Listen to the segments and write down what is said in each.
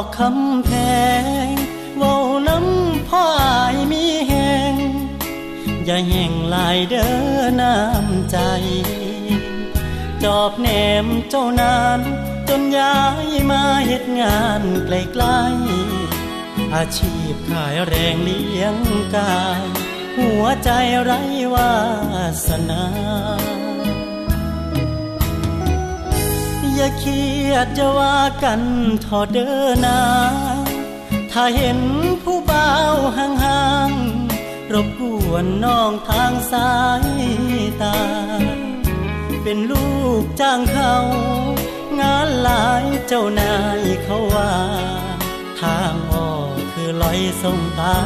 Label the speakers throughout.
Speaker 1: อกคำแพงเว้าน้ำพ่ออายมีแหงอย่าแห่งลายเด้อน้ำใจ จอบแหนมเจ้านานจนย้ายมาเฮ็ดงานไกลๆอาชีพขายแรงเลี้ยงกาย หัวใจไร้วาสนา อย่าเครียดจะว่ากันทอเดินนาถ้าเห็นผู้เบาห่างๆรบกวนน้องทางสายตา เป็นลูกจ้างเขา งานหลายเจ้านายเขาว่า ทางออกคือลอยส่งตา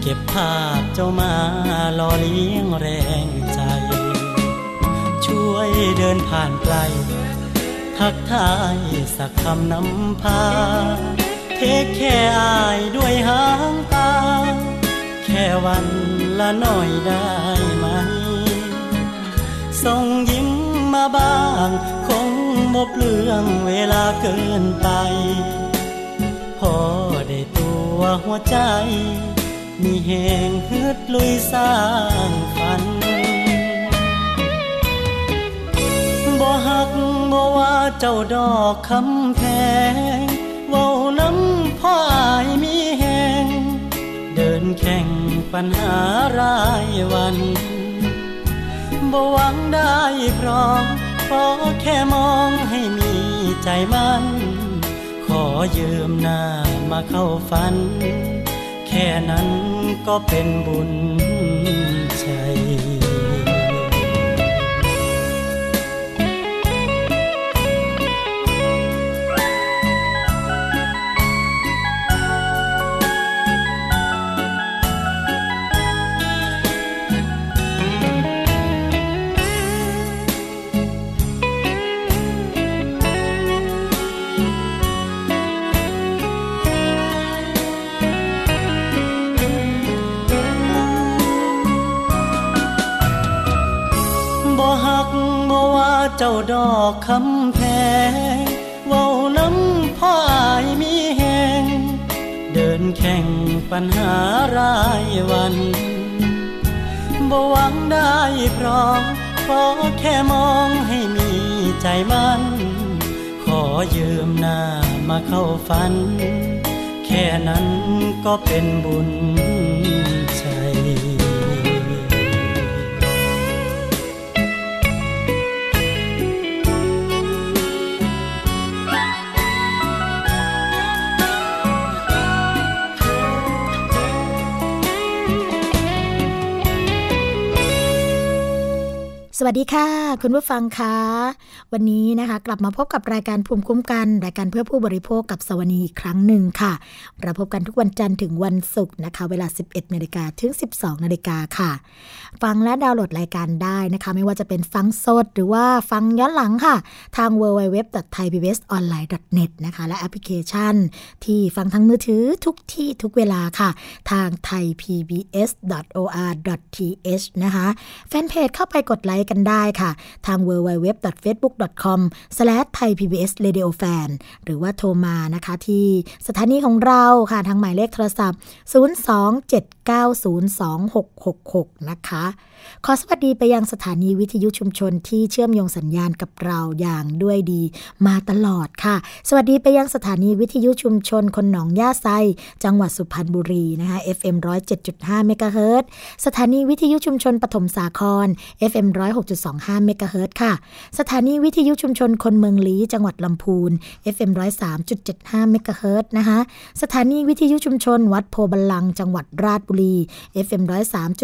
Speaker 1: เก็บภาพเจ้ามาลอเลี้ยงแรงใจ ช่วยเดินผ่านไกล ทักทายสักคำนำพา เทคแค่อายด้วยหางตา แค่วันละหน่อยได้ไหม ส่งยิ้มมาบ้าง คงบเปลืองเวลาเกินไป พอได้ตัวหัวใจ มีแหงฮึดลุยสร้างฝัน บ่หักบ่ว่าเจ้าดอกคำแพงเว้าน้ำพ่ออายมีแหงเดินแข่งปัญหารายวันบ่หวังได้พร้อมขอแค่มองให้มีใจมันขอยืมหน้ามาเข้าฝัน แค่นั้นก็เป็นบุญใจ เจ้าดอกคำแพงเว้าน้ำพ่ออายมีแหงเดินแข่งปัญหารายวันบ่หวังได้พร้อมขอแค่มองให้มีใจมันขอยืมหน้ามาเข้าฝัน แค่นั้นก็เป็นบุญ
Speaker 2: สวัสดีค่ะ คุณผู้ฟังคะวันนี้นะคะ กลับมาพบกับรายการภูมิคุ้มกัน รายการเพื่อผู้บริโภคกับสวนีอีกครั้งหนึ่งค่ะ เราพบกันทุกวันจันทร์ถึงวันศุกร์นะคะ เวลา 11นาฬิกาถึง 12นาฬิกาค่ะ ฟังและดาวน์โหลดรายการได้นะคะ ไม่ว่าจะเป็นฟังสดหรือว่าฟังย้อนหลังค่ะ ทาง www.thaipbsonline.net นะคะ และแอปพลิเคชัน ที่ฟังทั้งมือถือทุกที่ทุกเวลาค่ะ ทาง thaipbs.or.th นะคะแฟนเพจเข้าไปกดไลค์กันได้ค่ะ ทาง www.facebook.com/thaipbsradiofan หรือว่าโทรมานะคะที่สถานีของเราค่ะ ทางหมายเลขโทรศัพท์ 027902666 นะคะ ขอสวัสดีไปยังสถานีวิทยุชุมชนที่เชื่อมโยงสัญญาณกับเราอย่างด้วยดีมาตลอดค่ะ สวัสดีไปยังสถานีวิทยุชุมชนคนหนองย่าไซ จังหวัดสุพรรณบุรีนะคะ FM 107.5เมกะเฮิรตสถานีวิทยุชุมชนปฐมสาคร FM 106.25เมกะเฮิรตค่ะ สถานีวิทยุชุมชนคนเมืองลี้จังหวัดลำพูน FM 103.75เมกะเฮิรตนะคะสถานีวิทยุชุมชนวัดโพธิ์บัลลังก์ จังหวัดราชบุรี FM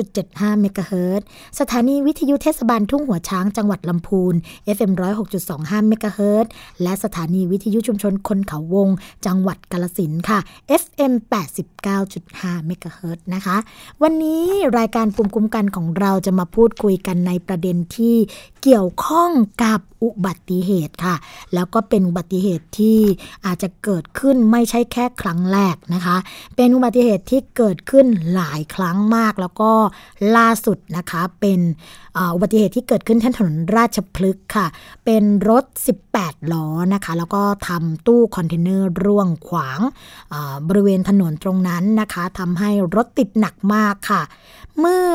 Speaker 2: 103.75เมกะเฮิรตสถานีวิทยุเทศบาลทุ่งหัวช้างจังหวัดลำพูน FM 106.25เมกะเฮิรตและสถานีวิทยุชุมชนคนเขาวง จังหวัดกาลสินค่ะ FM 89.5เมกะเฮิรตนะคะ วันนี้รายการปุ่มคุ้มกันของเราจะมาพูดคุยกันในประเด็นที่เกี่ยวข้องกับอุบัติเหตุค่ะ แล้วก็เป็นอุบัติเหตุที่อาจจะเกิดขึ้นไม่ใช่แค่ครั้งแรกนะคะ เป็นอุบัติเหตุที่เกิดขึ้นหลายครั้งมากแล้วก็ล่าสุดนะคะเป็นอุบัติเหตุที่เกิดขึ้นที่ถนนราชพฤกษ์ค่ะ เป็นรถ 18 ล้อนะคะ แล้วก็ทำตู้คอนเทนเนอร์ร่วงขวางบริเวณถนนตรงนั้นนะคะทำให้รถติดหนักมากค่ะ เมื่อ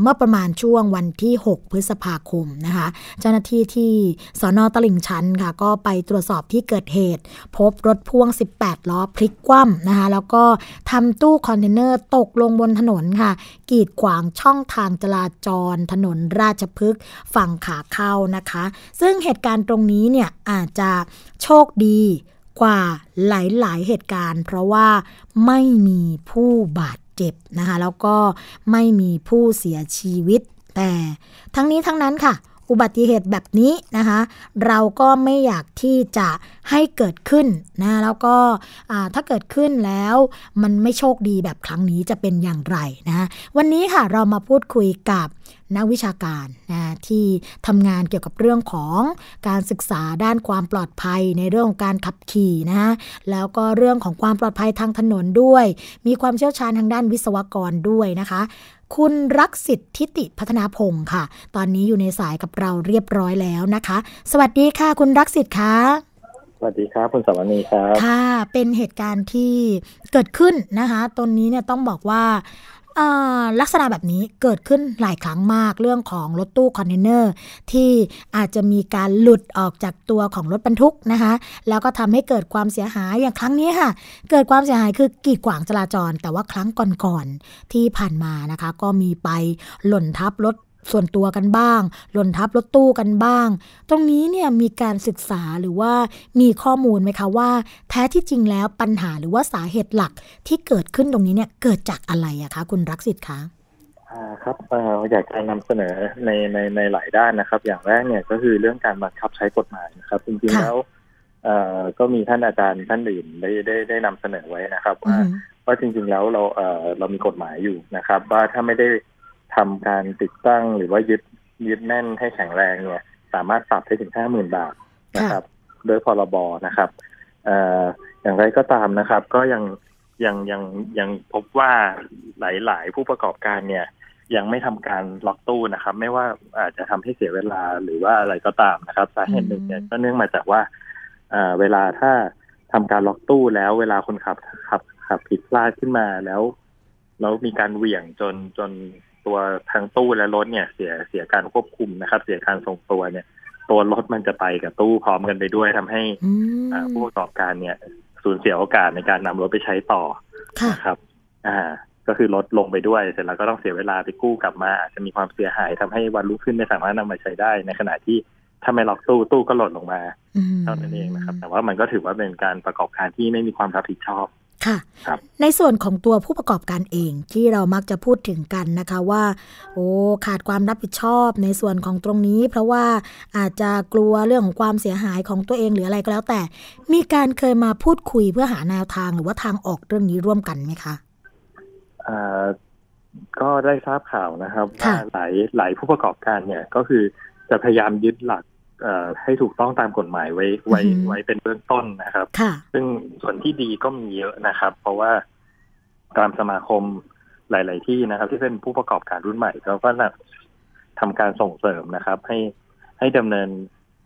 Speaker 2: เมื่อประมาณช่วงวันที่ 6 พฤษภาคมนะคะ เจ้าหน้าที่ที่สอนอตลิ่งชันค่ะ ก็ไปตรวจสอบที่เกิดเหตุ พบรถพ่วง 18 ล้อพลิกคว่ำนะคะ แล้วก็ทำตู้คอนเทนเนอร์ตกลงบนถนนค่ะ กีดขวางช่องทางจราจร ถนนราชพฤกษ์ฝั่งขาเข้านะคะ ซึ่งเหตุการณ์ตรงนี้เนี่ยอาจจะโชคดีกว่าหลาย ๆ เหตุการณ์ เพราะว่าไม่มีผู้บาด จ็บนะคะแล้วก็ไม่มีผู้เสียชีวิต แต่ทั้งนี้ทั้งนั้นค่ะ อุบัติเหตุแบบนี้นะคะ เราก็ไม่อยากที่จะให้เกิดขึ้นนะแล้วก็ถ้าเกิดขึ้นแล้วมันไม่โชคดีแบบครั้งนี้จะเป็นอย่างไรนะ วันนี้ค่ะเรามาพูดคุยกับ นักวิชาการนะที่ทำงานเกี่ยวกับเรื่องของการศึกษาด้านความปลอดภัยในเรื่องของการขับขี่นะแล้วก็เรื่องของความปลอดภัยทางถนนด้วย มีความเชี่ยวชาญทางด้านวิศวกรด้วยนะคะ คุณรักสิทธิ์ทิติพัฒนาพงศ์ค่ะ ตอนนี้อยู่ในสายกับเราเรียบร้อยแล้วนะคะ สวัสดีค่ะ คุณรักสิทธิ์ค่ะ
Speaker 3: สวัสดีครับ คุณสวรรณีครับ
Speaker 2: ค่ะ เป็นเหตุการณ์ที่เกิดขึ้นนะคะตรงนี้เนี่ยต้องบอกว่า ลักษณะแบบนี้เกิดขึ้นหลายครั้งมากเรื่องของรถตู้คอนเทนเนอร์ที่อาจจะมีการหลุดออกจากตัวของรถบรรทุกนะคะแล้วก็ทำให้เกิดความเสียหายอย่างครั้งนี้ค่ะ เกิดความเสียหายคือกีดขวางจราจร แต่ว่าครั้งก่อนๆที่ผ่านมานะคะ ก็มีไปหล่นทับรถ ส่วนตัวกันบ้าง หล่นทับรถตู้กันบ้าง ตรงนี้เนี่ยมีการศึกษาหรือว่ามีข้อมูลไหมคะว่า แท้ที่จริงแล้วปัญหาหรือว่าสาเหตุหลักที่เกิดขึ้นตรงนี้เนี่ยเกิดจากอะไรอะคะคุณรักสิทธิ์คะ
Speaker 3: อ่าครับอยากจะนำเสนอในในในหลายด้านนะครับ อย่างแรกเนี่ยก็คือเรื่องการบังคับใช้กฎหมายนะครับ จริงๆแล้วเอ่อก็มีท่านอาจารย์ท่านอื่นได้ได้ได้นำเสนอไว้นะครับ ว่าว่าจริง ๆแล้วเราเอ่อเรามีกฎหมายอยู่นะครับ ว่าถ้าไม่ได้ ทำการติดตั้งหรือว่ายึดยึดแน่นให้แข็งแรงเนี่ย สามารถปรับได้ถึงห้าหมื่นบาทนะครับโดยพรบนะครับอย่างไรก็ตามนะครับ ก็ยังยังยังยังพบว่าหลาย ๆ ผู้ประกอบการเนี่ย ยังไม่ทำการล็อกตู้นะครับ ไม่ว่าอาจจะทำให้เสียเวลาหรือว่าอะไรก็ตามนะครับสาเหตุหนึ่งเนี่ยก็เนื่องมาจากว่าเวลาถ้าทำการล็อกตู้แล้วเวลาคนขับขับขับผิดพลาดขึ้นมาแล้วแล้วมีการเหวี่ยงจนจน ตัวทั้งตู้และรถเนี่ย เสียเสียการควบคุมนะครับ เสียการทรงตัวเนี่ย ตัวรถมันจะไปกับตู้พร้อมกันไปด้วยทำให้ผู้ประกอบการเนี่ยสูญเสียโอกาสในการนำรถไปใช้ต่อนะครับ อ่า ก็คือรถลงไปด้วย เสร็จแล้วก็ต้องเสียเวลาไปกู้กลับมาอาจจะมีความเสียหายทำให้วันรุ่งขึ้นไม่สามารถนำมาใช้ได้ ในขณะที่ถ้าไม่ล็อกตู้ตู้ก็หล่นลงมาเท่านั้นเองนะครับ แต่ว่ามันก็ถือว่าเป็นการประกอบการที่ไม่มีความรับผิดชอบ
Speaker 2: ค่ะในส่วนของตัวผู้ประกอบการเองที่เรามักจะพูดถึงกันนะคะว่า โอ้ขาดความรับผิดชอบในส่วนของตรงนี้ เพราะว่าอาจจะกลัวเรื่องของความเสียหายของตัวเองหรืออะไรก็แล้วแต่ มีการเคยมาพูดคุยเพื่อหาแนวทางหรือว่าทางออกเรื่องนี้ร่วมกันไหมคะ
Speaker 3: อ่าก็ได้ทราบข่าวนะครับว่าหลายหลายผู้ประกอบการเนี่ยก็คือจะพยายามยึดหลัก ให้ถูกต้องตามกฎหมายไว้ไว้ไว้เป็นเบื้องต้นนะครับ ซึ่งส่วนที่ดีก็มีเยอะนะครับ เพราะว่าตามสมาคมหลาย ๆ ที่นะครับ ที่เป็นผู้ประกอบการรุ่นใหม่เขาก็ทำการส่งเสริมนะครับ ให้ให้ดำเนิน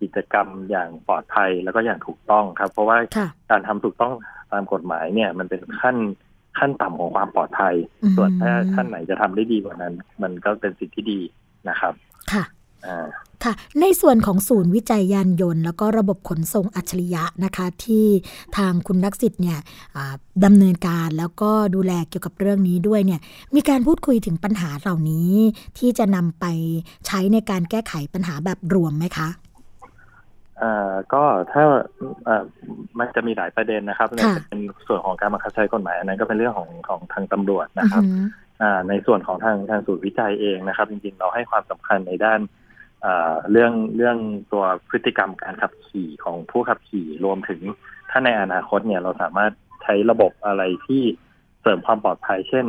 Speaker 3: กิจกรรมอย่างปลอดภัยแล้วก็อย่างถูกต้องครับ เพราะว่าการทำถูกต้องตามกฎหมายเนี่ย มันเป็นขั้นขั้นต่ำของความปลอดภัย ส่วนถ้าท่านไหนจะทำได้ดีกว่านั้น มันก็เป็นสิ่งที่ดีนะครับ
Speaker 2: ค่ะ ค่ะ ในส่วนของศูนย์วิจัยยานยนต์ แล้วก็ระบบขนส่งอัจฉริยะนะคะ ที่ทางคุณนักสิทธิ์เนี่ยดำเนินการแล้วก็ดูแลเกี่ยวกับเรื่องนี้ด้วยเนี่ยมีการพูดคุยถึงปัญหาเหล่านี้ ที่จะนำไปใช้ในการแก้ไขปัญหาแบบรวมไหมคะ
Speaker 3: อ่าก็ถ้าอ่ามันจะมีหลายประเด็นนะครับในเป็นส่วนของการบังคับใช้กฎหมายอันนั้นก็เป็นเรื่องของของทางตำรวจนะครับอ่าในส่วนของทางทางศูนย์วิจัยเองนะครับ จริงๆเราให้ความสำคัญในด้าน เรื่องเรื่องตัวพฤติกรรมการขับขี่ของผู้ขับขี่รวมถึง ถ้าในอนาคตเนี่ยเราสามารถใช้ระบบอะไรที่เสริมความปลอดภัย เช่น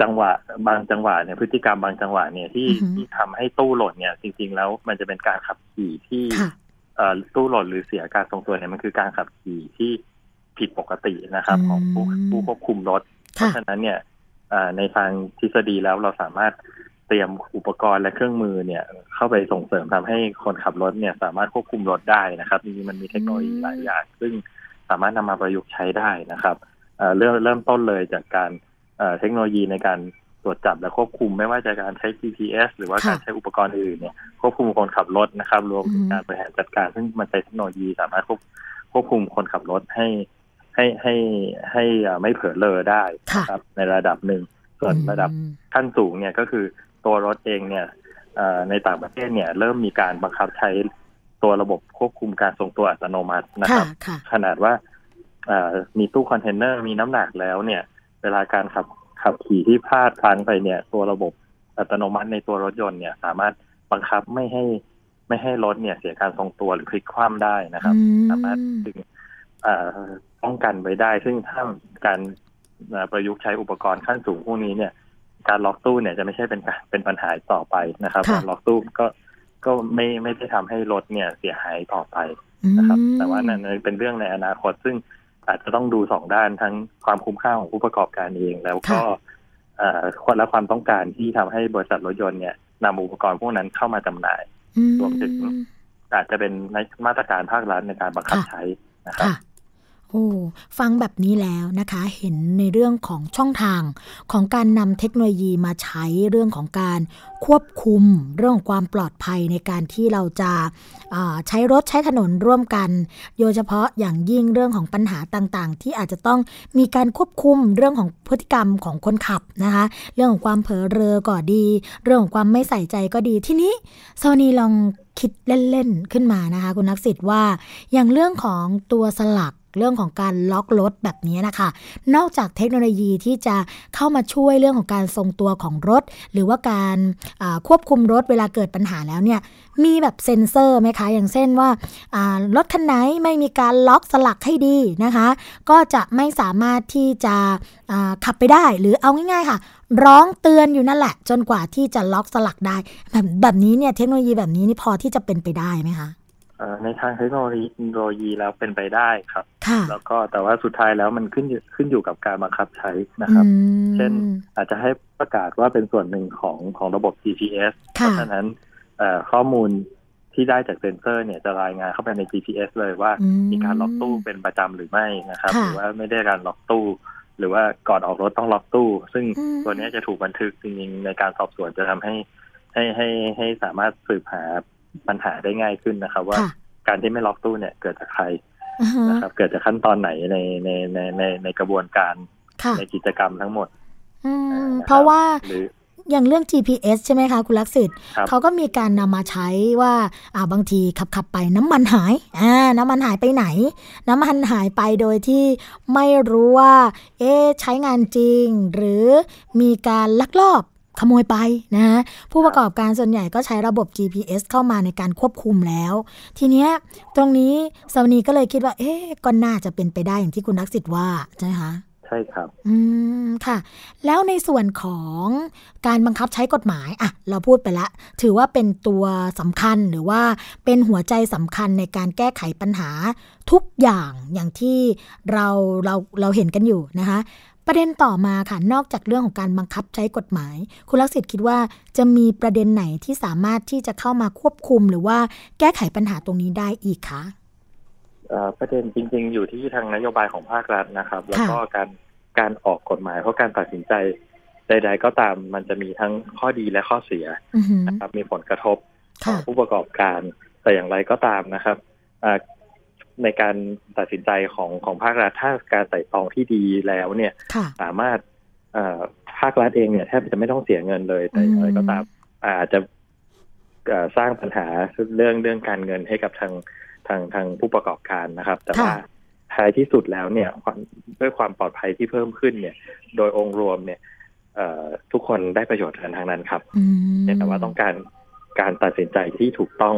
Speaker 3: จังหวะบางจังหวะเนี่ยพฤติกรรมบางจังหวะเนี่ยที่ที่ทำให้ตู้หล่นเนี่ยจริง ๆ แล้วมันจะเป็นการขับขี่ที่ตู้หล่นหรือเสียการทรงตัวเนี่ยมันคือการขับขี่ที่ผิดปกตินะครับ ของผู้ผู้ควบคุมรถ เพราะฉะนั้นเนี่ยในทางทฤษฎีแล้วเราสามารถเตรียมอุปกรณ์และเครื่องมือเนี่ย เข้าไปส่งเสริมทำให้คนขับรถเนี่ย สามารถควบคุมรถได้นะครับจริงๆมันมีเทคโนโลยีหลายอย่างซึ่งสามารถนำมาประยุกต์ใช้ได้นะครับเริ่มเริ่มต้นเลยจากการเทคโนโลยีในการตรวจจับและควบคุมไม่ว่าจะการใช้ GPS หรือว่าการใช้อุปกรณ์อื่นเนี่ยควบคุมคนขับรถนะครับ รวมถึงการบริหารจัดการ ซึ่งมันใช้เทคโนโลยีสามารถควบควบคุมคนขับรถให้ให้ให้ให้ไม่เผลอเลอได้นะครับ ในระดับหนึ่งส่วนระดับขั้นสูงเนี่ยก็คือ ตัวรถเองเนี่ยในต่างประเทศเนี่ยเริ่มมีการบังคับใช้ตัวระบบควบคุมการทรงตัวอัตโนมัตินะครับ ขนาดว่ามีตู้คอนเทนเนอร์มีน้ำหนักแล้วเนี่ย เวลาการขับขับขี่ที่พลาดพลั้งไปเนี่ย ตัวระบบอัตโนมัติในตัวรถยนต์เนี่ย สามารถบังคับไม่ให้ไม่ให้รถเนี่ย เสียการทรงตัวหรือพลิกคว่ำได้นะครับ สามารถดึงป้องกันไว้ได้ ซึ่งถ้าการประยุกต์ใช้อุปกรณ์ขั้นสูงพวกนี้เนี่ย การล็อกตู้เนี่ยจะไม่ใช่เป็นเป็นปัญหาต่อไปนะครับการล็อกตู้ก็ก็ไม่ไม่ได้ทำให้รถเนี่ยเสียหายต่อไปนะครับ แต่ว่านั่นเป็นเรื่องในอนาคตซึ่งอาจจะต้องดูสองด้านทั้งความคุ้มค่าของผู้ประกอบการเอง แล้วก็คนและความต้องการที่ทำให้บริษัทรถยนต์เนี่ยนำอุปกรณ์พวกนั้นเข้ามาจำหน่ายรวมถึงอาจจะเป็นมาตรการภาครัฐในการบังคับใช้นะครับ
Speaker 2: โอ้ฟังแบบนี้แล้วนะคะ เห็นในเรื่องของช่องทางของการนำเทคโนโลยีมาใช้เรื่องของการควบคุมเรื่องของความปลอดภัยในการที่เราจะใช้รถใช้ถนนร่วมกัน โดยเฉพาะอย่างยิ่งเรื่องของปัญหาต่างๆ ที่อาจจะต้องมีการควบคุมเรื่องของพฤติกรรมของคนขับนะคะ เรื่องของความเผลอเรอก็ดี เรื่องของความไม่ใส่ใจก็ดีที่นี้โซนีลองคิดเล่นๆขึ้นมานะคะ คุณนักสิทธิ์ว่าอย่างเรื่องของตัวสลัก เรื่องของการล็อกรถแบบนี้นะคะ นอกจากเทคโนโลยีที่จะเข้ามาช่วยเรื่องของการทรงตัวของรถ หรือว่าการควบคุมรถเวลาเกิดปัญหาแล้วเนี่ยมีแบบเซ็นเซอร์ไหมคะ อย่างเช่นว่ารถคันไหนไม่มีการล็อกสลักให้ดีนะคะ ก็จะไม่สามารถที่จะขับไปได้หรือเอาง่ายๆค่ะ ร้องเตือนอยู่นั่นแหละ จนกว่าที่จะล็อกสลักได้ แบบแบบนี้เนี่ยเทคโนโลยีแบบนี้นี่พอที่จะเป็นไปได้ไหมคะ
Speaker 3: ในทางเทคโนโลยีแล้วเป็นไปได้ครับ แล้วก็แต่ว่าสุดท้ายแล้วมันขึ้นขึ้นอยู่กับการบังคับใช้นะครับ เช่นอาจจะให้ประกาศว่าเป็นส่วนหนึ่งของของระบบ GPS เพราะฉะนั้นข้อมูลที่ได้จากเซนเซอร์เนี่ยจะรายงานเข้าไปใน GPS เลยว่ามีการล็อกตู้เป็นประจำหรือไม่นะครับ หรือว่าไม่ได้การล็อกตู้ หรือว่าก่อนออกรถต้องล็อกตู้ ซึ่งตัวนี้จะถูกบันทึกจริงๆในการสอบสวนจะทำให้ให้ให้ให้สามารถสืบหา ปัญหาได้ง่ายขึ้นนะครับ ว่าการที่ไม่ล็อกตู้เนี่ยเกิดจากใครนะครับ เกิดจากขั้นตอนไหนในในในในในกระบวนการในกิจกรรมทั้งหมด
Speaker 2: เพราะว่าอย่างเรื่อง GPS ใช่ไหมคะ คุณลักษิตเขาก็มีการนำมาใช้ว่าอ่าบางทีขับขับไปน้ำมันหายอ่าน้ำมันหายไปไหน น้ำมันหายไปโดยที่ไม่รู้ว่า เอ๊ใช้งานจริง หรือมีการลักลอบ ขโมยไปนะฮะผู้ประกอบการส่วนใหญ่ก็ใช้ระบบ GPS เข้ามาในการควบคุมแล้ว ทีเนี้ยตรงนี้สวนีก็เลยคิดว่า เอ๊ะก็น่าจะเป็นไปได้อย่างที่คุณนักสิทธิ์ว่าใช่ไหมคะ
Speaker 3: ใช่ครับ
Speaker 2: อืมค่ะ แล้วในส่วนของการบังคับใช้กฎหมายอะเราพูดไปละ ถือว่าเป็นตัวสำคัญหรือว่าเป็นหัวใจสำคัญในการแก้ไขปัญหาทุกอย่างอย่างที่เราเราเราเห็นกันอยู่นะคะ ประเด็นต่อมาค่ะ นอกจากเรื่องของการบังคับใช้กฎหมาย คุณลักษิตคิดว่าจะมีประเด็นไหนที่สามารถที่จะเข้ามาควบคุมหรือว่าแก้ไขปัญหาตรงนี้ได้อีกคะ
Speaker 3: ประเด็นจริง ๆ อยู่ที่ทางนโยบายของภาครัฐนะครับ แล้วก็การการออกกฎหมาย เพราะการตัดสินใจใด ๆ ก็ตามมันจะมีทั้งข้อดีและข้อเสียนะครับมีผลกระทบ
Speaker 2: ค่ะ
Speaker 3: ผู้ประกอบการแต่อย่างไรก็ตามนะครับอ่า ในการตัดสินใจของของภาครัฐถ้าการไต่ตรองที่ดีแล้วเนี่ย
Speaker 2: ค่ะ
Speaker 3: สามารถเอ่อภาครัฐเองเนี่ยแทบจะไม่ต้องเสียเงินเลยแต่อย่างไรก็ตามอาจจะเอ่อสร้างปัญหาเรื่องเรื่องการเงินให้กับทางทางทางผู้ประกอบการนะครับ แต่ว่า
Speaker 2: ค่ะ
Speaker 3: ท้ายที่สุดแล้วเนี่ยความด้วยความปลอดภัยที่เพิ่มขึ้นเนี่ย โดยองค์รวมเนี่ยเอ่อทุกคนได้ประโยชน์กันทางนั้นครับ
Speaker 2: อืม
Speaker 3: แต่ว่าต้องการการตัดสินใจที่ถูกต้อง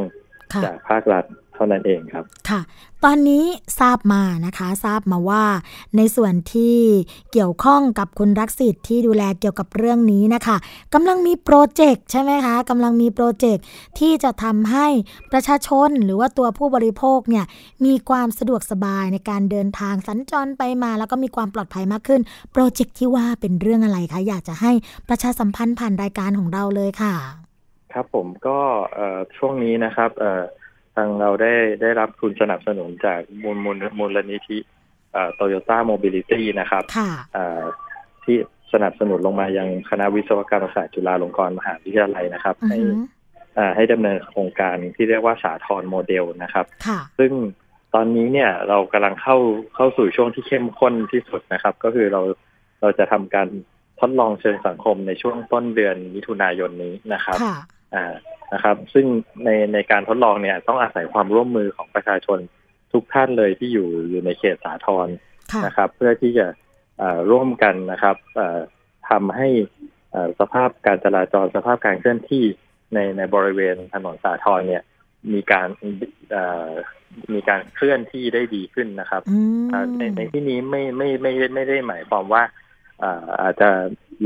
Speaker 2: ค่ะ
Speaker 3: จากภาครัฐ เท่านั้นเองครับ
Speaker 2: ค่ะ ตอนนี้ทราบมานะคะทราบมาว่า ในส่วนที่เกี่ยวข้องกับคุณรักสิทธิ์ที่ดูแลเกี่ยวกับเรื่องนี้นะคะกำลังมีโปรเจกต์ใช่ไหมคะกำลังมีโปรเจกต์ที่จะทำให้ประชาชนหรือว่าตัวผู้บริโภคเนี่ยมีความสะดวกสบายในการเดินทางสัญจรไปมา แล้วก็มีความปลอดภัยมากขึ้น โปรเจกต์ที่ว่าเป็นเรื่องอะไรคะอยากจะให้ประชาสัมพันธ์ผ่านรายการของเราเลยค่ะ
Speaker 3: ครับผมก็เอ่อช่วงนี้นะครับเอ่อ ทางเราได้ได้รับทุนสนับสนุนจากมูลมูลมูลนิธิโตโยต้าโมบิลิตี้นะครับ
Speaker 2: ค่ะ
Speaker 3: เอ่อที่สนับสนุนลงมายังคณะวิศวกรรมศาสตร์จุฬาลงกรณ์มหาวิทยาลัยนะครับ
Speaker 2: อือ
Speaker 3: ให้
Speaker 2: หือ
Speaker 3: เอ่อให้ดำเนินโครงการที่เรียกว่าสาทรโมเดลนะครับ
Speaker 2: ค่ะ
Speaker 3: ซึ่งตอนนี้เนี่ยเรากำลังเข้าเข้าสู่ช่วงที่เข้มข้นที่สุดนะครับ ก็คือเราเราจะทำการทดลองเชิงสังคมในช่วงต้นเดือนมิถุนายนนี้นะครับ
Speaker 2: ค่ะ
Speaker 3: อ่า นะครับ ซึ่งในในการทดลองเนี่ย ต้องอาศัยความร่วมมือของประชาชนทุกท่านเลยที่อยู่อยู่ในเขตสาทร
Speaker 2: ค่ะ
Speaker 3: นะครับ เพื่อที่จะเอ่อร่วมกันนะครับเอ่อทำให้เอ่อสภาพการจราจรสภาพการเคลื่อนที่ในในบริเวณถนนสาทรเนี่ย มีการเอ่อมีการเคลื่อนที่ได้ดีขึ้นนะครับ
Speaker 2: อืม
Speaker 3: อ่าในในที่นี้ไม่ไม่ไม่ไม่ไม่ได้หมายความว่าอ่าอาจจะ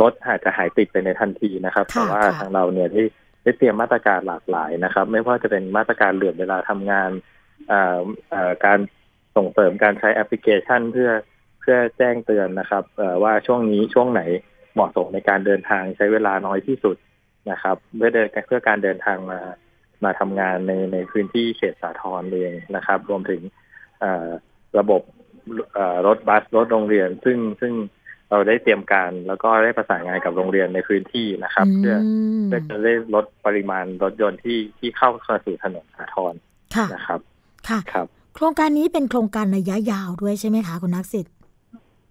Speaker 3: รถอาจจะหายติดไปในทันทีนะครับ
Speaker 2: ค่ะ
Speaker 3: แต่ว่า
Speaker 2: ค่ะ
Speaker 3: ทางเราเนี่ยได้ ได้เตรียมมาตรการหลากหลายนะครับ ไม่ว่าจะเป็นมาตรการเหลื่อมเวลาทำงานการส่งเสริมการใช้แอปพลิเคชันเพื่อเพื่อแจ้งเตือนนะครับว่าช่วงนี้ช่วงไหนเหมาะสมในการเดินทางใช้เวลาน้อยที่สุดนะครับ เพื่อเดินเพื่อการเดินทางมามาทำงานในในพื้นที่เขตสาทรเองนะครับ รวมถึงระบบรถบัสรถโรงเรียน ซึ่งซึ่ง เราได้เตรียมการแล้วก็ได้ประสานงานกับโรงเรียนในพื้นที่นะครับ เพื่อ
Speaker 2: ม
Speaker 3: เพื่อจะได้ลดปริมาณรถยนต์ที่ที่เข้าสู่ถนนสาทร
Speaker 2: ค่ะ
Speaker 3: นะครับ
Speaker 2: ค่ะ
Speaker 3: ครับ
Speaker 2: โครงการนี้เป็นโครงการระยะยาวด้วยใช่ไหมคะคุณนักสิทธิ์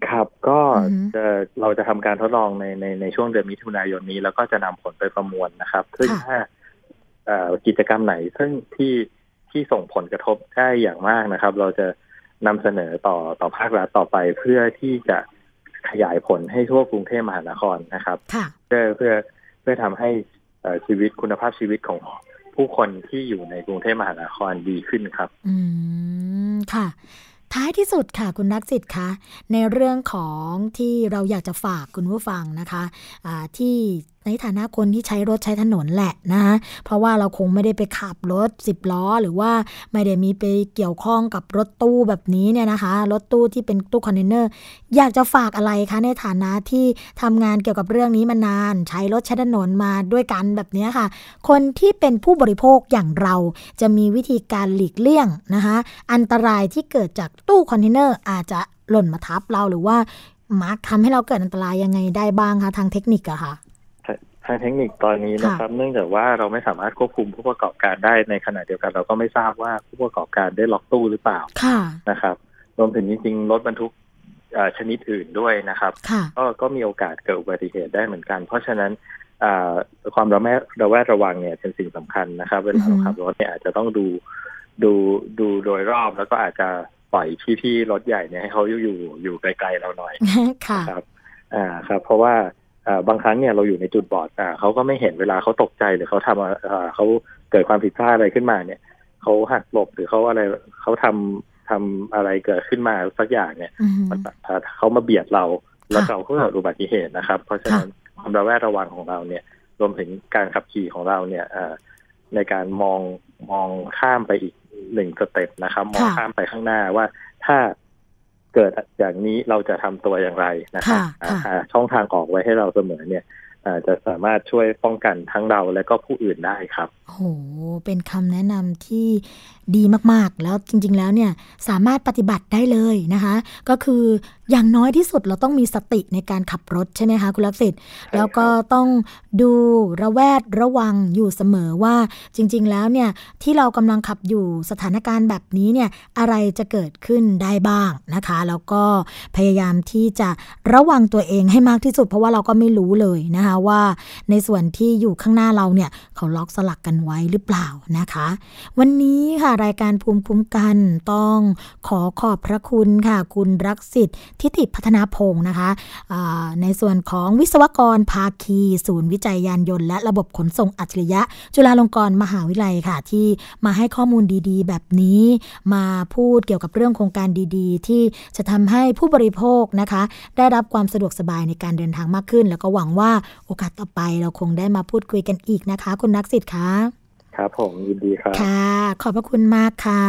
Speaker 3: ครับก็
Speaker 2: อือฮึ
Speaker 3: จะเราจะทำการทดลองในในในช่วงเดือนมิถุนายนนี้ แล้วก็จะนำผลไปประมวลนะครับ ซึ่ง
Speaker 2: ค่ะ
Speaker 3: ถ้าเอ่อกิจกรรมไหนซึ่งที่ที่ส่งผลกระทบได้อย่างมากนะครับ เราจะนำเสนอต่อต่อภาครัฐต่อไปเพื่อที่จะ ขยายผลให้ทั่วกรุงเทพมหานครนะครับ
Speaker 2: ค่ะ
Speaker 3: เพื่อเพื่อเพื่อทำให้เอ่อชีวิตคุณภาพชีวิตของผู้คนที่อยู่ในกรุงเทพมหานครดีขึ้นครับ
Speaker 2: อืมค่ะ ท้ายที่สุดค่ะคุณนักสิทธิ์คะในเรื่องของที่เราอยากจะฝากคุณผู้ฟังนะคะอ่าที่ ในฐานะคนที่ใช้รถใช้ถนนแหละนะคะเพราะว่าเราคงไม่ได้ไปขับรถสิบล้อ หรือว่าไม่ได้มีไปเกี่ยวข้องกับรถตู้แบบนี้เนี่ยนะคะ รถตู้ที่เป็นตู้คอนเทนเนอร์ อยากจะฝากอะไรคะในฐานะที่ทำงานเกี่ยวกับเรื่องนี้มานาน ใช้รถใช้ถนนมาด้วยกันแบบนี้ค่ะ คนที่เป็นผู้บริโภคอย่างเราจะมีวิธีการหลีกเลี่ยงนะคะ อันตรายที่เกิดจากตู้คอนเทนเนอร์อาจจะหล่นมาทับเราหรือว่ามาร์คทำให้เราเกิดอันตรายยังไงได้บ้างคะทางเทคนิคอะค่ะ
Speaker 3: ทางเทคนิคตอนนี้นะครับ เนื่องจากว่าเราไม่สามารถควบคุมผู้ประกอบการได้ในขณะเดียวกัน เราก็ไม่ทราบว่าผู้ประกอบการได้ล็อกตู้หรือเปล่า
Speaker 2: ค่ะ
Speaker 3: นะครับ รวมถึงจริงๆรถบรรทุกเอ่อชนิดอื่นด้วยนะครับ
Speaker 2: ค่ะ
Speaker 3: ก็ก็มีโอกาสเกิดอุบัติเหตุได้เหมือนกัน เพราะฉะนั้นอ่าความระแวดระแวดระวังเนี่ยเป็นสิ่งสำคัญนะครับ เวลาเรา
Speaker 2: อือฮึ
Speaker 3: ขับรถเนี่ยอาจจะต้องดูดูดูโดยรอบแล้วก็อาจจะปล่อยพี่ๆรถใหญ่เนี่ยให้เขาอยู่อยู่อยู่ไกลๆเราหน่อย
Speaker 2: ค่ะ
Speaker 3: ครับอ่าครับ เพราะว่าอ่า บางครั้งเนี่ยเราอยู่ในจุดบอดอ่าเขาก็ไม่เห็นเวลาเขาตกใจหรือเขาทำอ่าเขาเกิดความผิดพลาดอะไรขึ้นมาเนี่ยเขาหักหลบหรือเขาอะไรเขาทำทำอะไรเกิดขึ้นมาสักอย่างเนี่ย
Speaker 2: อือหือ
Speaker 3: มันอ่าเขามาเบียดเราแล้ว
Speaker 2: ค่ะ
Speaker 3: เราก็เกิดอุบัติเหตุนะครับ เพราะฉะนั้นความระแวดระวังของเราเนี่ย รวมถึงการขับขี่ของเราเนี่ยอ่าในการมองมองข้ามไปอีกหนึ่งสเต็ปนะครับ มองข้ามไปข้างหน้าว่าถ้า เกิดอย่างนี้เราจะทำตัวอย่างไรนะครับ
Speaker 2: ค่ะค่ะ
Speaker 3: อ่าหาช่องทางออกไว้ให้เราเสมอเนี่ยอ่าจะสามารถช่วยป้องกันทั้งเราและก็ผู้อื่นได้ครับ
Speaker 2: โห เป็นคำแนะนำที่ ดีมากๆ แล้วจริง ๆ แล้วเนี่ยสามารถปฏิบัติได้เลยนะคะ ก็คืออย่างน้อยที่สุดเราต้องมีสติในการขับรถใช่ไหมคะคุณลักษิตแล้วก็ต้องดูระแวดระวังอยู่เสมอว่าจริง ๆ แล้วเนี่ยที่เรากำลังขับอยู่สถานการณ์แบบนี้เนี่ยอะไรจะเกิดขึ้นได้บ้างนะคะ แล้วก็พยายามที่จะระวังตัวเองให้มากที่สุด เพราะว่าเราก็ไม่รู้เลยนะคะว่าในส่วนที่อยู่ข้างหน้าเราเนี่ยเขาล็อกสลักกันไว้หรือเปล่านะคะ วันนี้ค่ะรายการภูมิคุ้มกันต้องขอขอบพระคุณค่ะ คุณรักสิทธิ์ทิติพัฒนาพงศ์นะคะในส่วนของวิศวกรภาคี ศูนย์วิจัยยานยนต์ และระบบขนส่งอัจฉริยะ จุฬาลงกรณ์มหาวิทยาลัยค่ะ ที่มาให้ข้อมูลดีๆ แบบนี้มาพูดเกี่ยวกับเรื่องโครงการดีๆ ที่จะทำให้ผู้บริโภคนะคะ ได้รับความสะดวกสบายในการเดินทางมากขึ้น แล้วก็หวังว่าโอกาสต่อไปเราคงได้มาพูดคุยกันอีกนะคะ คุณนักสิทธิ์คะ
Speaker 3: ครับผมยินดีครับ
Speaker 2: ค่ะ ขอบพระคุณมากค่ะ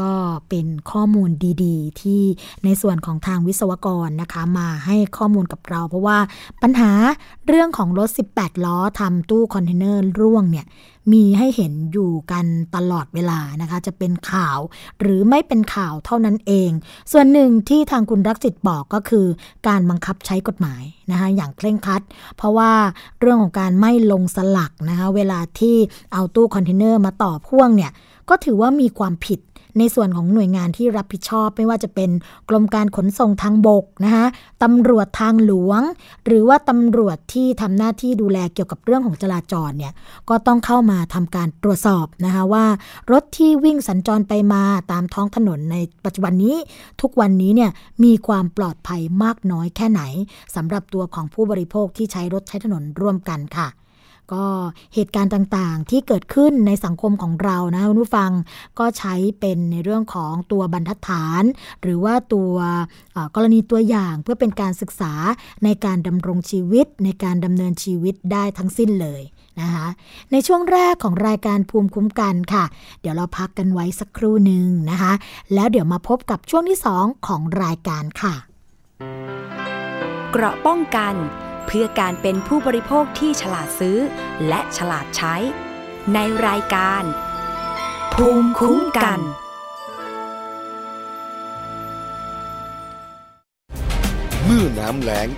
Speaker 2: ก็เป็นข้อมูลดีๆ ที่ในส่วนของทางวิศวกรนะคะ มาให้ข้อมูลกับเรา เพราะว่าปัญหาเรื่องของรถ 18 ล้อทำตู้คอนเทนเนอร์ร่วงเนี่ยมีให้เห็นอยู่กันตลอดเวลานะคะ จะเป็นข่าวหรือไม่เป็นข่าวเท่านั้นเอง ส่วนหนึ่งที่ทางคุณรักจิตบอกก็คือ การบังคับใช้กฎหมายนะคะอย่างเคร่งครัด เพราะว่าเรื่องของการไม่ลงสลักนะคะเวลาที่เอาตู้คอนเทนเนอร์มาต่อพ่วงเนี่ยก็ถือว่ามีความผิด ในส่วนของหน่วยงานที่รับผิดชอบไม่ว่าจะเป็นกรมการขนส่งทางบกนะคะตำรวจทางหลวง หรือว่าตำรวจที่ทำหน้าที่ดูแลเกี่ยวกับเรื่องของจราจรเนี่ยก็ต้องเข้ามาทำการตรวจสอบนะคะว่ารถที่วิ่งสัญจรไปมาตามท้องถนนในปัจจุบันนี้ทุกวันนี้เนี่ยมีความปลอดภัยมากน้อยแค่ไหนสำหรับตัวของผู้บริโภคที่ใช้รถใช้ถนนร่วมกันค่ะ ก็เหตุการณ์ต่างๆ ที่เกิดขึ้นในสังคมของเรานะคุณผู้ฟังก็ใช้เป็นในเรื่องของตัวบรรทัดฐาน หรือว่าตัวกรณีตัวอย่างเพื่อเป็นการศึกษาในการดำรงชีวิตในการดำเนินชีวิตได้ทั้งสิ้นเลยนะคะในช่วงแรกของรายการภูมิคุ้มกันค่ะ เดี๋ยวเราพักกันไว้สักครู่หนึ่งนะคะ แล้วเดี๋ยวมาพบกับช่วงที่ 2 ของรายการค่ะ
Speaker 4: เกราะป้องกัน เพื่อการเป็นผู้บริโภคที่ฉลาดซื้อ และฉลาดใช้ ในรายการ ภูมิคุ้มกัน
Speaker 5: เมื่อน้ำแล้ง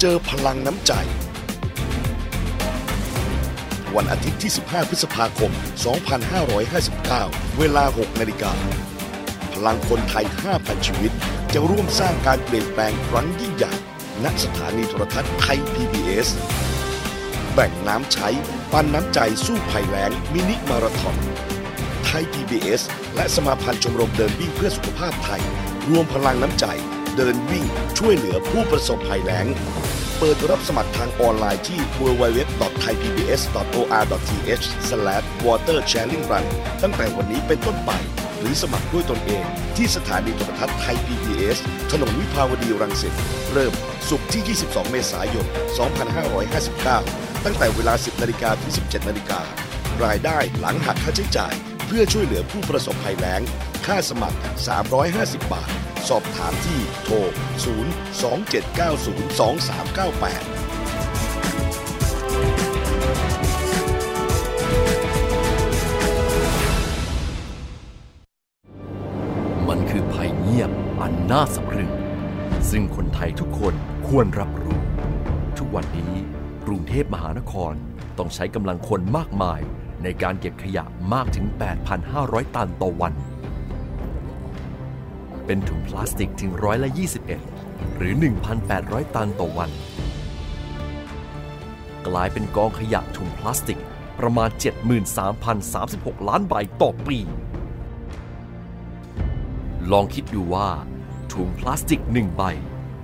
Speaker 5: เจอพลังน้ำใจ วันอาทิตย์ที่ 15 พฤษภาคม 2559 เวลา 6 นาฬิกา พลังคนไทย 5,000 ชีวิต จะร่วมสร้างการเปลี่ยนแปลงครั้งยิ่งใหญ่ณสถานีโทรทัศน์ไทย PBS แบ่งน้ำใช้ปันน้ำใจสู้ภัยแล้งมินิมาราธอนไทย PBS และสมาพันธ์ชมรมเดินวิ่งเพื่อสุขภาพไทย รวมพลังน้ำใจ เดินวิ่งช่วยเหลือผู้ประสบภัยแล้ง เปิดรับสมัครทางออนไลน์ที่ www.thaipbs.or.th/watersharingrun ตั้งแต่วันนี้เป็นต้นไป หรือสมัครด้วยตนเอง ที่สถานีโทรทัศน์ไทย PBS ถนนวิภาวดีรังสิตเริ่มสุกที่ 22 เมษายน 2559 ตั้งแต่เวลา 10นาฬิกาถึง 17นาฬิการายได้หลังหักค่าใช้จ่าย เพื่อช่วยเหลือผู้ประสบภัยแล้ง ค่าสมัคร 350 บาท สอบถามที่โทร 027902398
Speaker 6: ควรรับรู้ ทุกวันนี้กรุงเทพมหานครต้องใช้กำลังคนมากมายในการเก็บขยะมากถึง 8,500 ตันต่อวัน เป็นถุงพลาสติกถึงร้อยละ21 หรือ 1,800 ตันต่อวัน กลายเป็นกองขยะถุงพลาสติกประมาณ 73,036 ล้านใบต่อปี ลองคิดดูว่าถุงพลาสติกหนึ่งใบ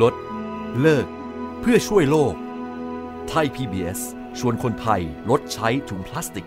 Speaker 6: ลด เลิก เพื่อช่วยโลก ไทย PBS ชวนคนไทยลดใช้ถุงพลาสติก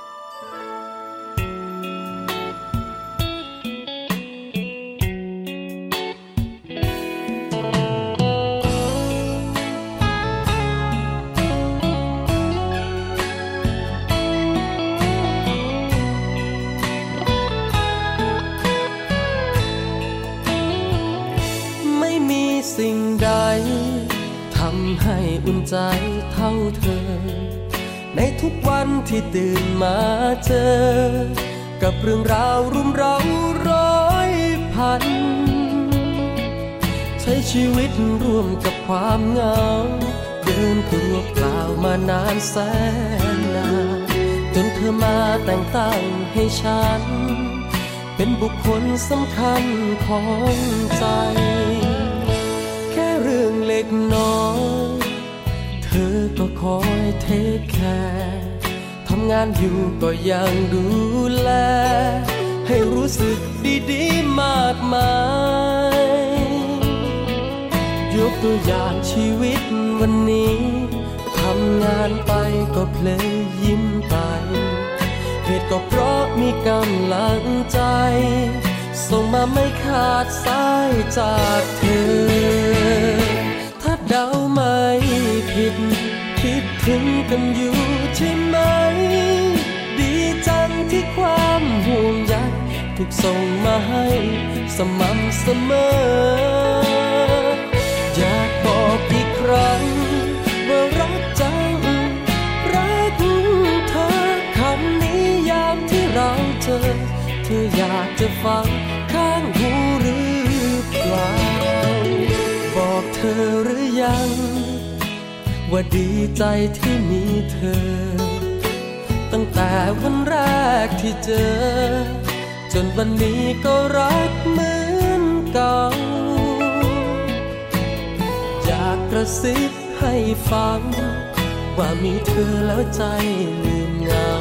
Speaker 7: เท่าเธอ ในทุกวันที่ตื่นมาเจอ กับเรื่องราวรุมเร้าร้อยพัน ใช้ชีวิตร่วมกับความเหงา เดินตัวเปล่ามานานแสนนานจนเธอมาแต่งตั้งให้ฉัน เป็นบุคคลสำคัญของใจ แค่เรื่องเล็กน้อย ก็คอยเทคแคร์ทำงานอยู่ก็ยังดูแล ให้รู้สึกดีๆมากมายยกตัวอย่างชีวิตวันนี้ทำงานไปก็เพลยยิ้มไป เหตุก็เพราะมีกำลังใจ ส่งมาไม่ขาดสายจากเธอ ถ้าเดาไม่ผิดคิด ถึงกันอยู่ใช่ไหม ดีจังที่ความห่วงใยถูกส่งมาให้สม่ำเสมอ อยากบอกอีกครั้งว่ารักจัง รักเธอคำนี้ยามที่เราเจอ เธออยากจะฟังข้างหูหรือเปล่า บอกเธอหรือยัง ว่าดีใจที่มีเธอ ตั้งแต่วันแรกที่เจอ จนวันนี้ก็รักเหมือนเก่า อยากกระซิบให้ฟัง ว่ามีเธอแล้วใจลืมเหงา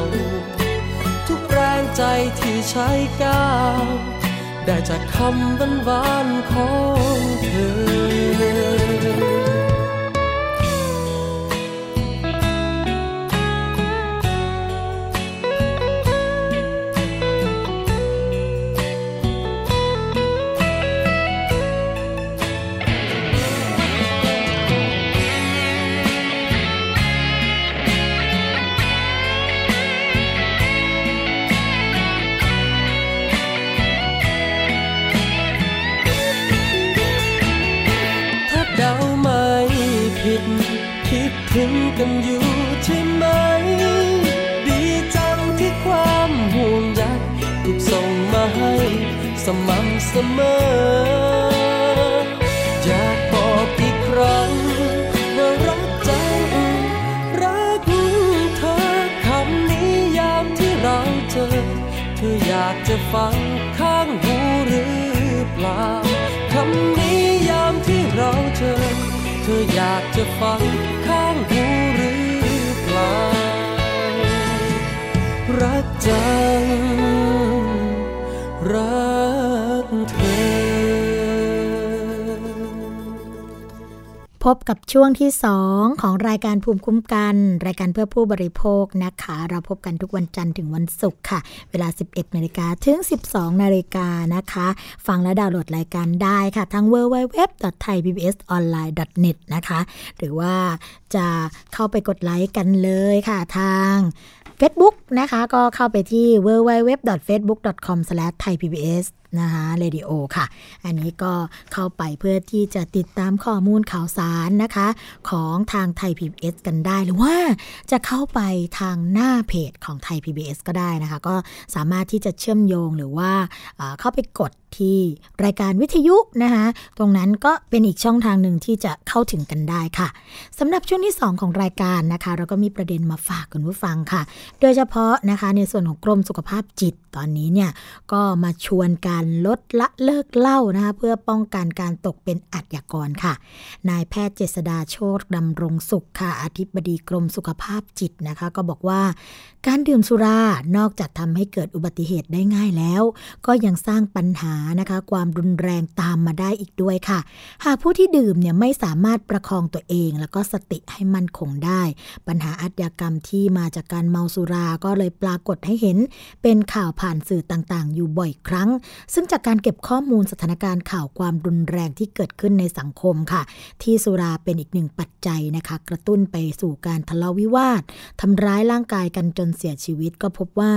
Speaker 7: ทุกแรงใจที่ใช้ก้าวได้จากคำบันวานๆของเธอ อย
Speaker 2: พบกับช่วงที่2ของรายการภูมิคุ้มกัน รายการเพื่อผู้บริโภคนะคะ เราพบกันทุกวันจันทร์ถึงวันศุกร์ค่ะ เวลา 11นาฬิกาถึง 12นาฬิกานะคะ ฟังและดาวน์โหลดรายการได้ค่ะ ทั้ง www.thaipbsonline.net นะคะ หรือว่าจะเข้าไปกดไลค์กันเลยค่ะทาง Facebook นะคะ ก็เข้าไปที่ www.facebook.com/thaipbs นะคะเรดิโอค่ะ อันนี้ก็เข้าไปเพื่อที่จะติดตามข้อมูลข่าวสารนะคะ ของทางไทย PBS กันได้หรือว่าจะเข้าไปทางหน้าเพจของไทย PBS ก็ได้นะคะ ก็สามารถที่จะเชื่อมโยงหรือว่าเข้าไปกดที่รายการวิทยุนะคะ ตรงนั้นก็เป็นอีกช่องทางหนึ่งที่จะเข้าถึงกันได้ค่ะสำหรับช่วงที่ 2 ของรายการนะคะ เราก็มีประเด็นมาฝากคุณผู้ฟังค่ะ โดยเฉพาะนะคะในส่วนของกรมสุขภาพจิตตอนนี้เนี่ยก็มาชวนการลดละเลิกเล่านะคะเพื่อป้องกันการตกเป็นอัจญากรค่ะ นายแพทย์เจษดาโชตดำรงสุขค่ะอธิบดีกรมสุขภาพจิตนะคะ ก็บอกว่าการดื่มสุรานอกจากทำให้เกิดอุบัติเหตุได้ง่ายแล้ว ก็ยังสร้างปัญหานะคะ ความรุนแรงตามมาได้อีกด้วยค่ะ หากผู้ที่ดื่มเนี่ยไม่สามารถประคองตัวเอง แล้วก็สติให้มั่นคงได้ ปัญหาอาชญากรรมที่มาจากการเมาสุราก็เลยปรากฏให้เห็น เป็นข่าวผ่านสื่อต่างๆ อยู่บ่อยครั้ง ซึ่งจากการเก็บข้อมูลสถานการณ์ข่าวความรุนแรงที่เกิดขึ้นในสังคมค่ะ ที่สุราเป็นอีกหนึ่งปัจจัยนะคะ กระตุ้นไปสู่การทะเลาะวิวาททำร้ายร่างกายกันจนเสียชีวิตก็พบว่า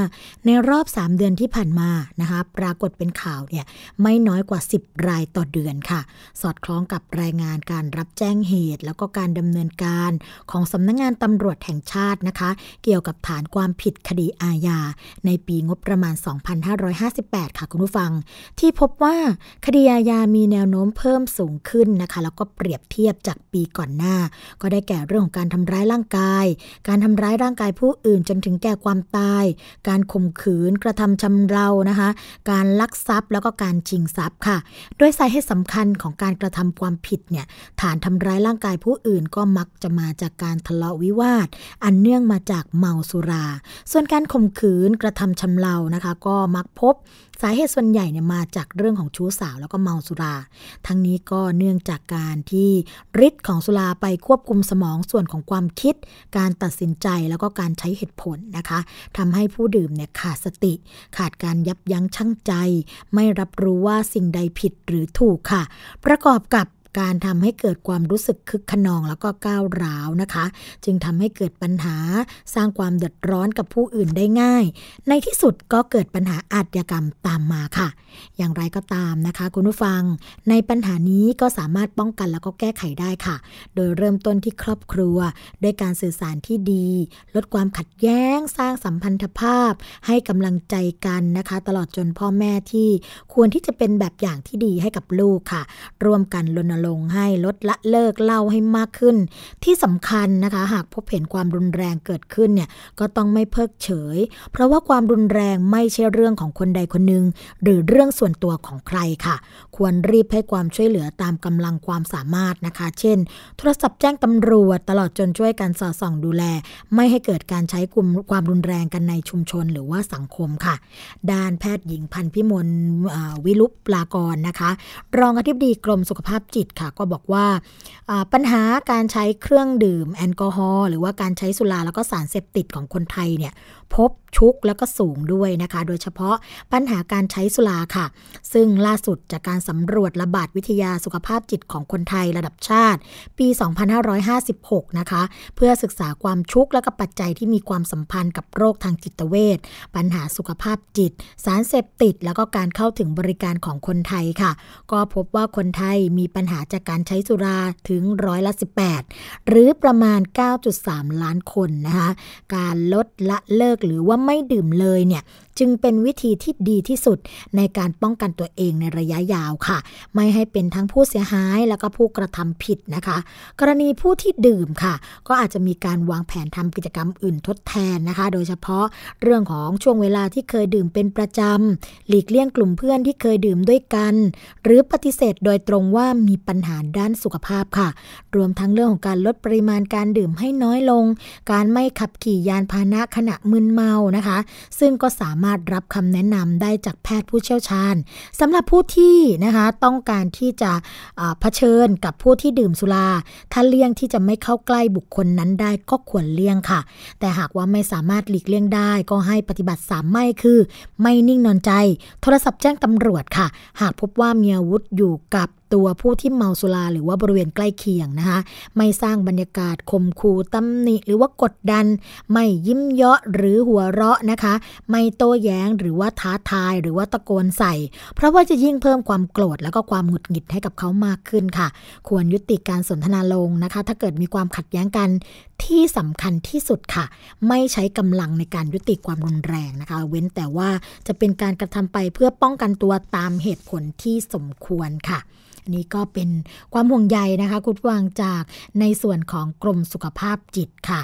Speaker 2: ในรอบ 3 เดือนที่ผ่านมานะคะปรากฏเป็นข่าวเนี่ยไม่น้อยกว่า 10 รายต่อเดือนค่ะ สอดคล้องกับรายงานการรับแจ้งเหตุ แล้วก็การดำเนินการของสำนักงงานตำรวจแห่งชาตินะคะ เกี่ยวกับฐานความผิดคดีอาญา ในปีงบประมาณ 2558 ค่ะคุณผู้ฟัง ที่พบว่าคดีอาญามีแนวโน้มเพิ่มสูงขึ้นนะคะ แล้วก็เปรียบเทียบจากปีก่อนหน้า ก็ได้แก่เรื่องของการทำร้ายร่างกาย การทำร้ายร่างกายผู้อื่นจนถึงแก่ความตาย การข่มขืนกระทำชำเรานะคะ การลักทรัพย์แล้วก็การชิงทรัพย์ค่ะ โดยสาเหตุสำคัญของการกระทำความผิดเนี่ยฐานทำร้ายร่างกายผู้อื่นก็มักจะมาจากการทะเลาะวิวาท อันเนื่องมาจากเมาสุรา ส่วนการข่มขืนกระทำชำเรานะคะ ก็มักพบ สาเหตุส่วนใหญ่เนี่ยมาจากเรื่องของชู้สาวแล้วก็เมาสุรา ทั้งนี้ก็เนื่องจากการที่ฤทธิ์ของสุราไปควบคุมสมองส่วนของความคิด การตัดสินใจแล้วก็การใช้เหตุผลนะคะทำให้ผู้ดื่มเนี่ยขาดสติ ขาดการยับยั้งชั่งใจ ไม่รับรู้ว่าสิ่งใดผิดหรือถูกค่ะ ประกอบกับ การทำให้เกิดความรู้สึกคึกขนองแล้วก็ก้าวร้าวนะคะ จึงทำให้เกิดปัญหาสร้างความเดือดร้อนกับผู้อื่นได้ง่าย ในที่สุดก็เกิดปัญหาอาชญากรรมตามมาค่ะ อย่างไรก็ตามนะคะ คุณผู้ฟัง ในปัญหานี้ก็สามารถป้องกันแล้วก็แก้ไขได้ค่ะ โดยเริ่มต้นที่ครอบครัว ด้วยการสื่อสารที่ดี ลดความขัดแย้ง สร้างสัมพันธภาพ ให้กำลังใจกันนะคะ ตลอดจนพ่อแม่ที่ควรที่จะเป็นแบบอย่างที่ดีให้กับลูกค่ะ ร่วมกันรณลงให้ลดละเลิกเล่าให้มากขึ้น ที่สำคัญนะคะ หากพบเห็นความรุนแรงเกิดขึ้นเนี่ยก็ต้องไม่เพิกเฉย เพราะว่าความรุนแรงไม่ใช่เรื่องของคนใดคนหนึ่งหรือเรื่องส่วนตัวของใครค่ะควรรีบให้ความช่วยเหลือตามกำลังความสามารถนะคะ เช่น โทรศัพท์แจ้งตำรวจตลอดจนช่วยกันสอดส่องดูแล ไม่ให้เกิดการใช้กลุ่มความรุนแรงกันในชุมชนหรือว่าสังคมค่ะ ด้านแพทย์หญิงพันพิมลวิลุปปลากรนะคะ รองอธิบดีกรมสุขภาพจิตค่ะ ก็บอกว่าปัญหาการใช้เครื่องดื่มแอลกอฮอล์หรือว่าการใช้สุราแล้วก็สารเสพติดของคนไทยเนี่ย พบชุกแล้วก็สูงด้วยนะคะ โดยเฉพาะปัญหาการใช้สุราค่ะ ซึ่งล่าสุดจากการสำรวจระบาดวิทยาสุขภาพจิตของคนไทยระดับชาติ ปี 2556 นะคะ เพื่อศึกษาความชุกและก็ปัจจัยที่มีความสัมพันธ์กับโรคทางจิตเวชปัญหาสุขภาพจิต สารเสพติด แล้วก็การเข้าถึงบริการของคนไทยค่ะ ก็พบว่าคนไทยมีปัญหาจากการใช้สุราถึงร้อยละ 18 หรือประมาณ 9.3 ล้านคนนะคะการลดละเลิกหรือว่าไม่ดื่มเลยเนี่ยจึงเป็นวิธีที่ดีที่สุดในการป้องกันตัวเองในระยะยาวค่ะ ไม่ให้เป็นทั้งผู้เสียหายแล้วก็ผู้กระทำผิดนะคะ กรณีผู้ที่ดื่มค่ะ ก็อาจจะมีการวางแผนทำกิจกรรมอื่นทดแทนนะคะ โดยเฉพาะเรื่องของช่วงเวลาที่เคยดื่มเป็นประจำหลีกเลี่ยงกลุ่มเพื่อนที่เคยดื่มด้วยกัน หรือปฏิเสธโดยตรงว่ามีปัญหาด้านสุขภาพค่ะ รวมทั้งเรื่องของการลดปริมาณการดื่มให้น้อยลง การไม่ขับขี่ยานพาหนะขณะมึนเมานะคะ ซึ่งก็สามารถรับคำแนะนำได้จากแพทย์ผู้เชี่ยวชาญสำหรับผู้ที่นะคะต้องการที่จะเผชิญกับผู้ที่ดื่มสุรา ถ้าเลี่ยงที่จะไม่เข้าใกล้บุคคลนั้นได้ก็ควรเลี่ยงค่ะ แต่หากว่าไม่สามารถหลีกเลี่ยงได้ ก็ให้ปฏิบัติสามไม่คือ ไม่นิ่งนอนใจ โทรศัพท์แจ้งตำรวจค่ะ หากพบว่ามีอาวุธอยู่กับตัวผู้ที่เมาสุราหรือว่าบริเวณใกล้เคียงนะคะไม่สร้างบรรยากาศข่มขู่ตำหนิหรือว่ากดดัน ไม่ยิ้มเยาะหรือหัวเราะนะคะ ไม่โต้แย้งหรือว่าท้าทายหรือว่าตะโกนใส่ เพราะว่าจะยิ่งเพิ่มความโกรธแล้วก็ความหงุดหงิดให้กับเขามากขึ้นค่ะ ควรยุติการสนทนาลงนะคะ ถ้าเกิดมีความขัดแย้งกันที่สำคัญที่สุดค่ะ ไม่ใช้กำลังในการยุติความรุนแรงนะคะ เว้นแต่ว่าจะเป็นการกระทำไปเพื่อป้องกันตัวตามเหตุผลที่สมควรค่ะนี่ก็เป็นความห่วงใยนะคะ คุณวางจากในส่วนของกรมสุขภาพจิตค่ะ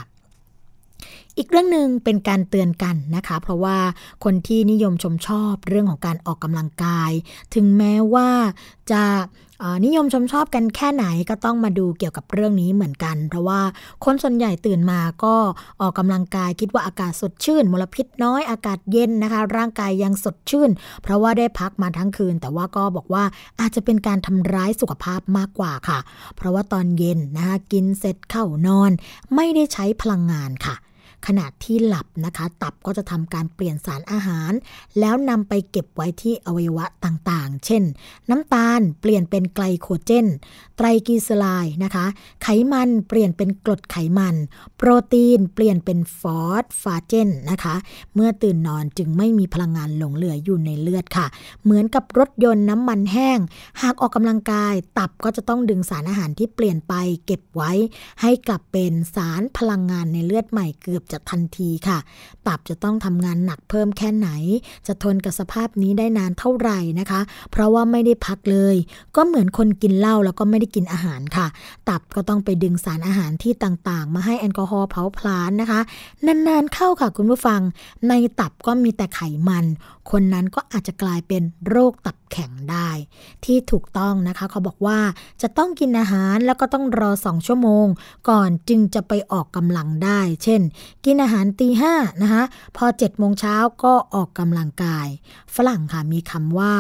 Speaker 2: อีกเรื่องหนึ่งเป็นการเตือนกันนะคะ เพราะว่าคนที่นิยมชมชอบเรื่องของการออกกำลังกาย ถึงแม้ว่าจะนิยมชมชอบกันแค่ไหนก็ต้องมาดูเกี่ยวกับเรื่องนี้เหมือนกัน เพราะว่าคนส่วนใหญ่ตื่นมาก็ออกกำลังกายคิดว่าอากาศสดชื่น มลพิษน้อยอากาศเย็นนะคะ ร่างกายยังสดชื่น เพราะว่าได้พักมาทั้งคืน แต่ว่าก็บอกว่าอาจจะเป็นการทำร้ายสุขภาพมากกว่าค่ะ เพราะว่าตอนเย็นนะคะกินเสร็จเข้านอน ไม่ได้ใช้พลังงานค่ะ ขณะที่หลับนะคะ ตับก็จะทำการเปลี่ยนสารอาหาร แล้วนำไปเก็บไว้ที่อวัยวะต่างๆ เช่น น้ำตาลเปลี่ยนเป็นไกลโคเจน ไตรกลีเซอไรด์นะคะ ไขมันเปลี่ยนเป็นกรดไขมัน โปรตีนเปลี่ยนเป็นฟอสฟาเจนนะคะ เมื่อตื่นนอนจึงไม่มีพลังงานหลงเหลืออยู่ในเลือดค่ะ เหมือนกับรถยนต์น้ำมันแห้ง หากออกกำลังกาย ตับก็จะต้องดึงสารอาหารที่เปลี่ยนไปเก็บไว้ ให้กลับเป็นสารพลังงานในเลือดใหม่เกือบจะทันทีค่ะ ตับจะต้องทำงานหนักเพิ่มแค่ไหน จะทนกับสภาพนี้ได้นานเท่าไหร่นะคะ เพราะว่าไม่ได้พักเลย ก็เหมือนคนกินเหล้าแล้วก็ไม่ได้กินอาหารค่ะ ตับก็ต้องไปดึงสารอาหารที่ต่างๆ มาให้แอลกอฮอล์เผาผลาญนะคะ นานๆเข้าค่ะคุณผู้ฟัง ในตับก็มีแต่ไขมัน คนนั้นก็อาจจะกลายเป็นโรคตับแข็งได้ ที่ถูกต้องนะคะเขาบอกว่าจะต้องกินอาหารแล้วก็ต้องรอสองชั่วโมง ก่อนจึงจะไปออกกำลังได้ เช่นกินอาหารตีห้านะคะพอ7จ็ดโมงเช้าก็ออกกำลังกาย ฝรั่งค่ะมีคำว่า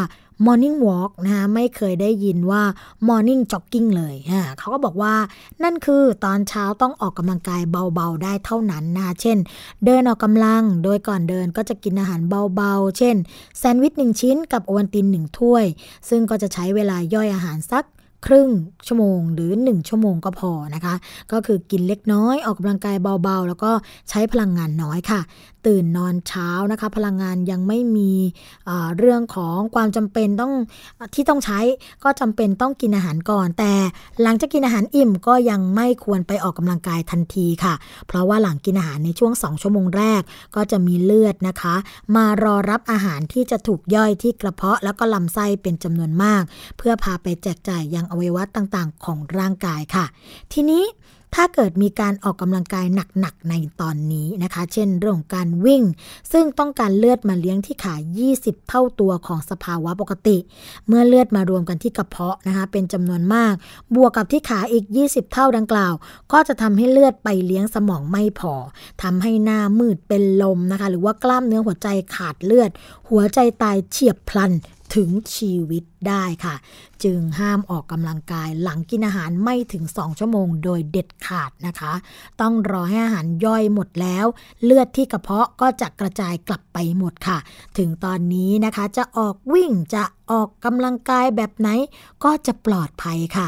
Speaker 2: morning walk นะคะไม่เคยได้ยินว่า morning jogging เลยเขาก็บอกว่านั่นคือตอนเช้าต้องออกกำลังกายเบาๆได้เท่านั้นนะคะเช่น เดินออกกำลังโดยก่อนเดินก็จะกินอาหารเบาๆ เช่น แซนด์วิชหนึ่งชิ้นกับโอวัลตินหนึ่งถ้วย ซึ่งก็จะใช้เวลาย่อยอาหารสัก ครึ่งชั่วโมงหรือ 1 ชั่วโมงก็พอนะคะ ก็คือกินเล็กน้อยออกกำลังกายเบาๆ แล้วก็ใช้พลังงานน้อยค่ะตื่นนอนเช้านะคะ พลังงานยังไม่มีเรื่องของความจำเป็นต้องที่ต้องใช้ก็จำเป็นต้องกินอาหารก่อน แต่หลังจากกินอาหารอิ่มก็ยังไม่ควรไปออกกำลังกายทันทีค่ะ เพราะว่าหลังกินอาหารในช่วง 2 ชั่วโมงแรกก็จะมีเลือดนะคะ มารอรับอาหารที่จะถูกย่อยที่กระเพาะแล้วก็ลำไส้เป็นจำนวนมาก เพื่อพาไปแจกจ่ายยังอวัยวะต่างๆ ของร่างกายค่ะ ทีนี้ ถ้าเกิดมีการออกกำลังกายหนักๆในตอนนี้นะคะ เช่นเรื่องการวิ่ง ซึ่งต้องการเลือดมาเลี้ยงที่ขา 20 เท่าตัวของสภาวะปกติ เมื่อเลือดมารวมกันที่กระเพาะนะคะเป็นจำนวนมาก บวกกับที่ขาอีก 20 เท่าดังกล่าว ก็จะทำให้เลือดไปเลี้ยงสมองไม่พอทำให้หน้ามืดเป็นลมนะคะ หรือว่ากล้ามเนื้อหัวใจขาดเลือด หัวใจตายเฉียบพลันถึงชีวิตได้ค่ะ จึงห้ามออกกำลังกายหลังกินอาหารไม่ถึง 2 ชั่วโมงโดยเด็ดขาดนะคะ ต้องรอให้อาหารย่อยหมดแล้ว เลือดที่กระเพาะก็จะกระจายกลับไปหมดค่ะ ถึงตอนนี้นะคะจะออกวิ่งจะออกกำลังกายแบบไหนก็จะปลอดภัยค่ะ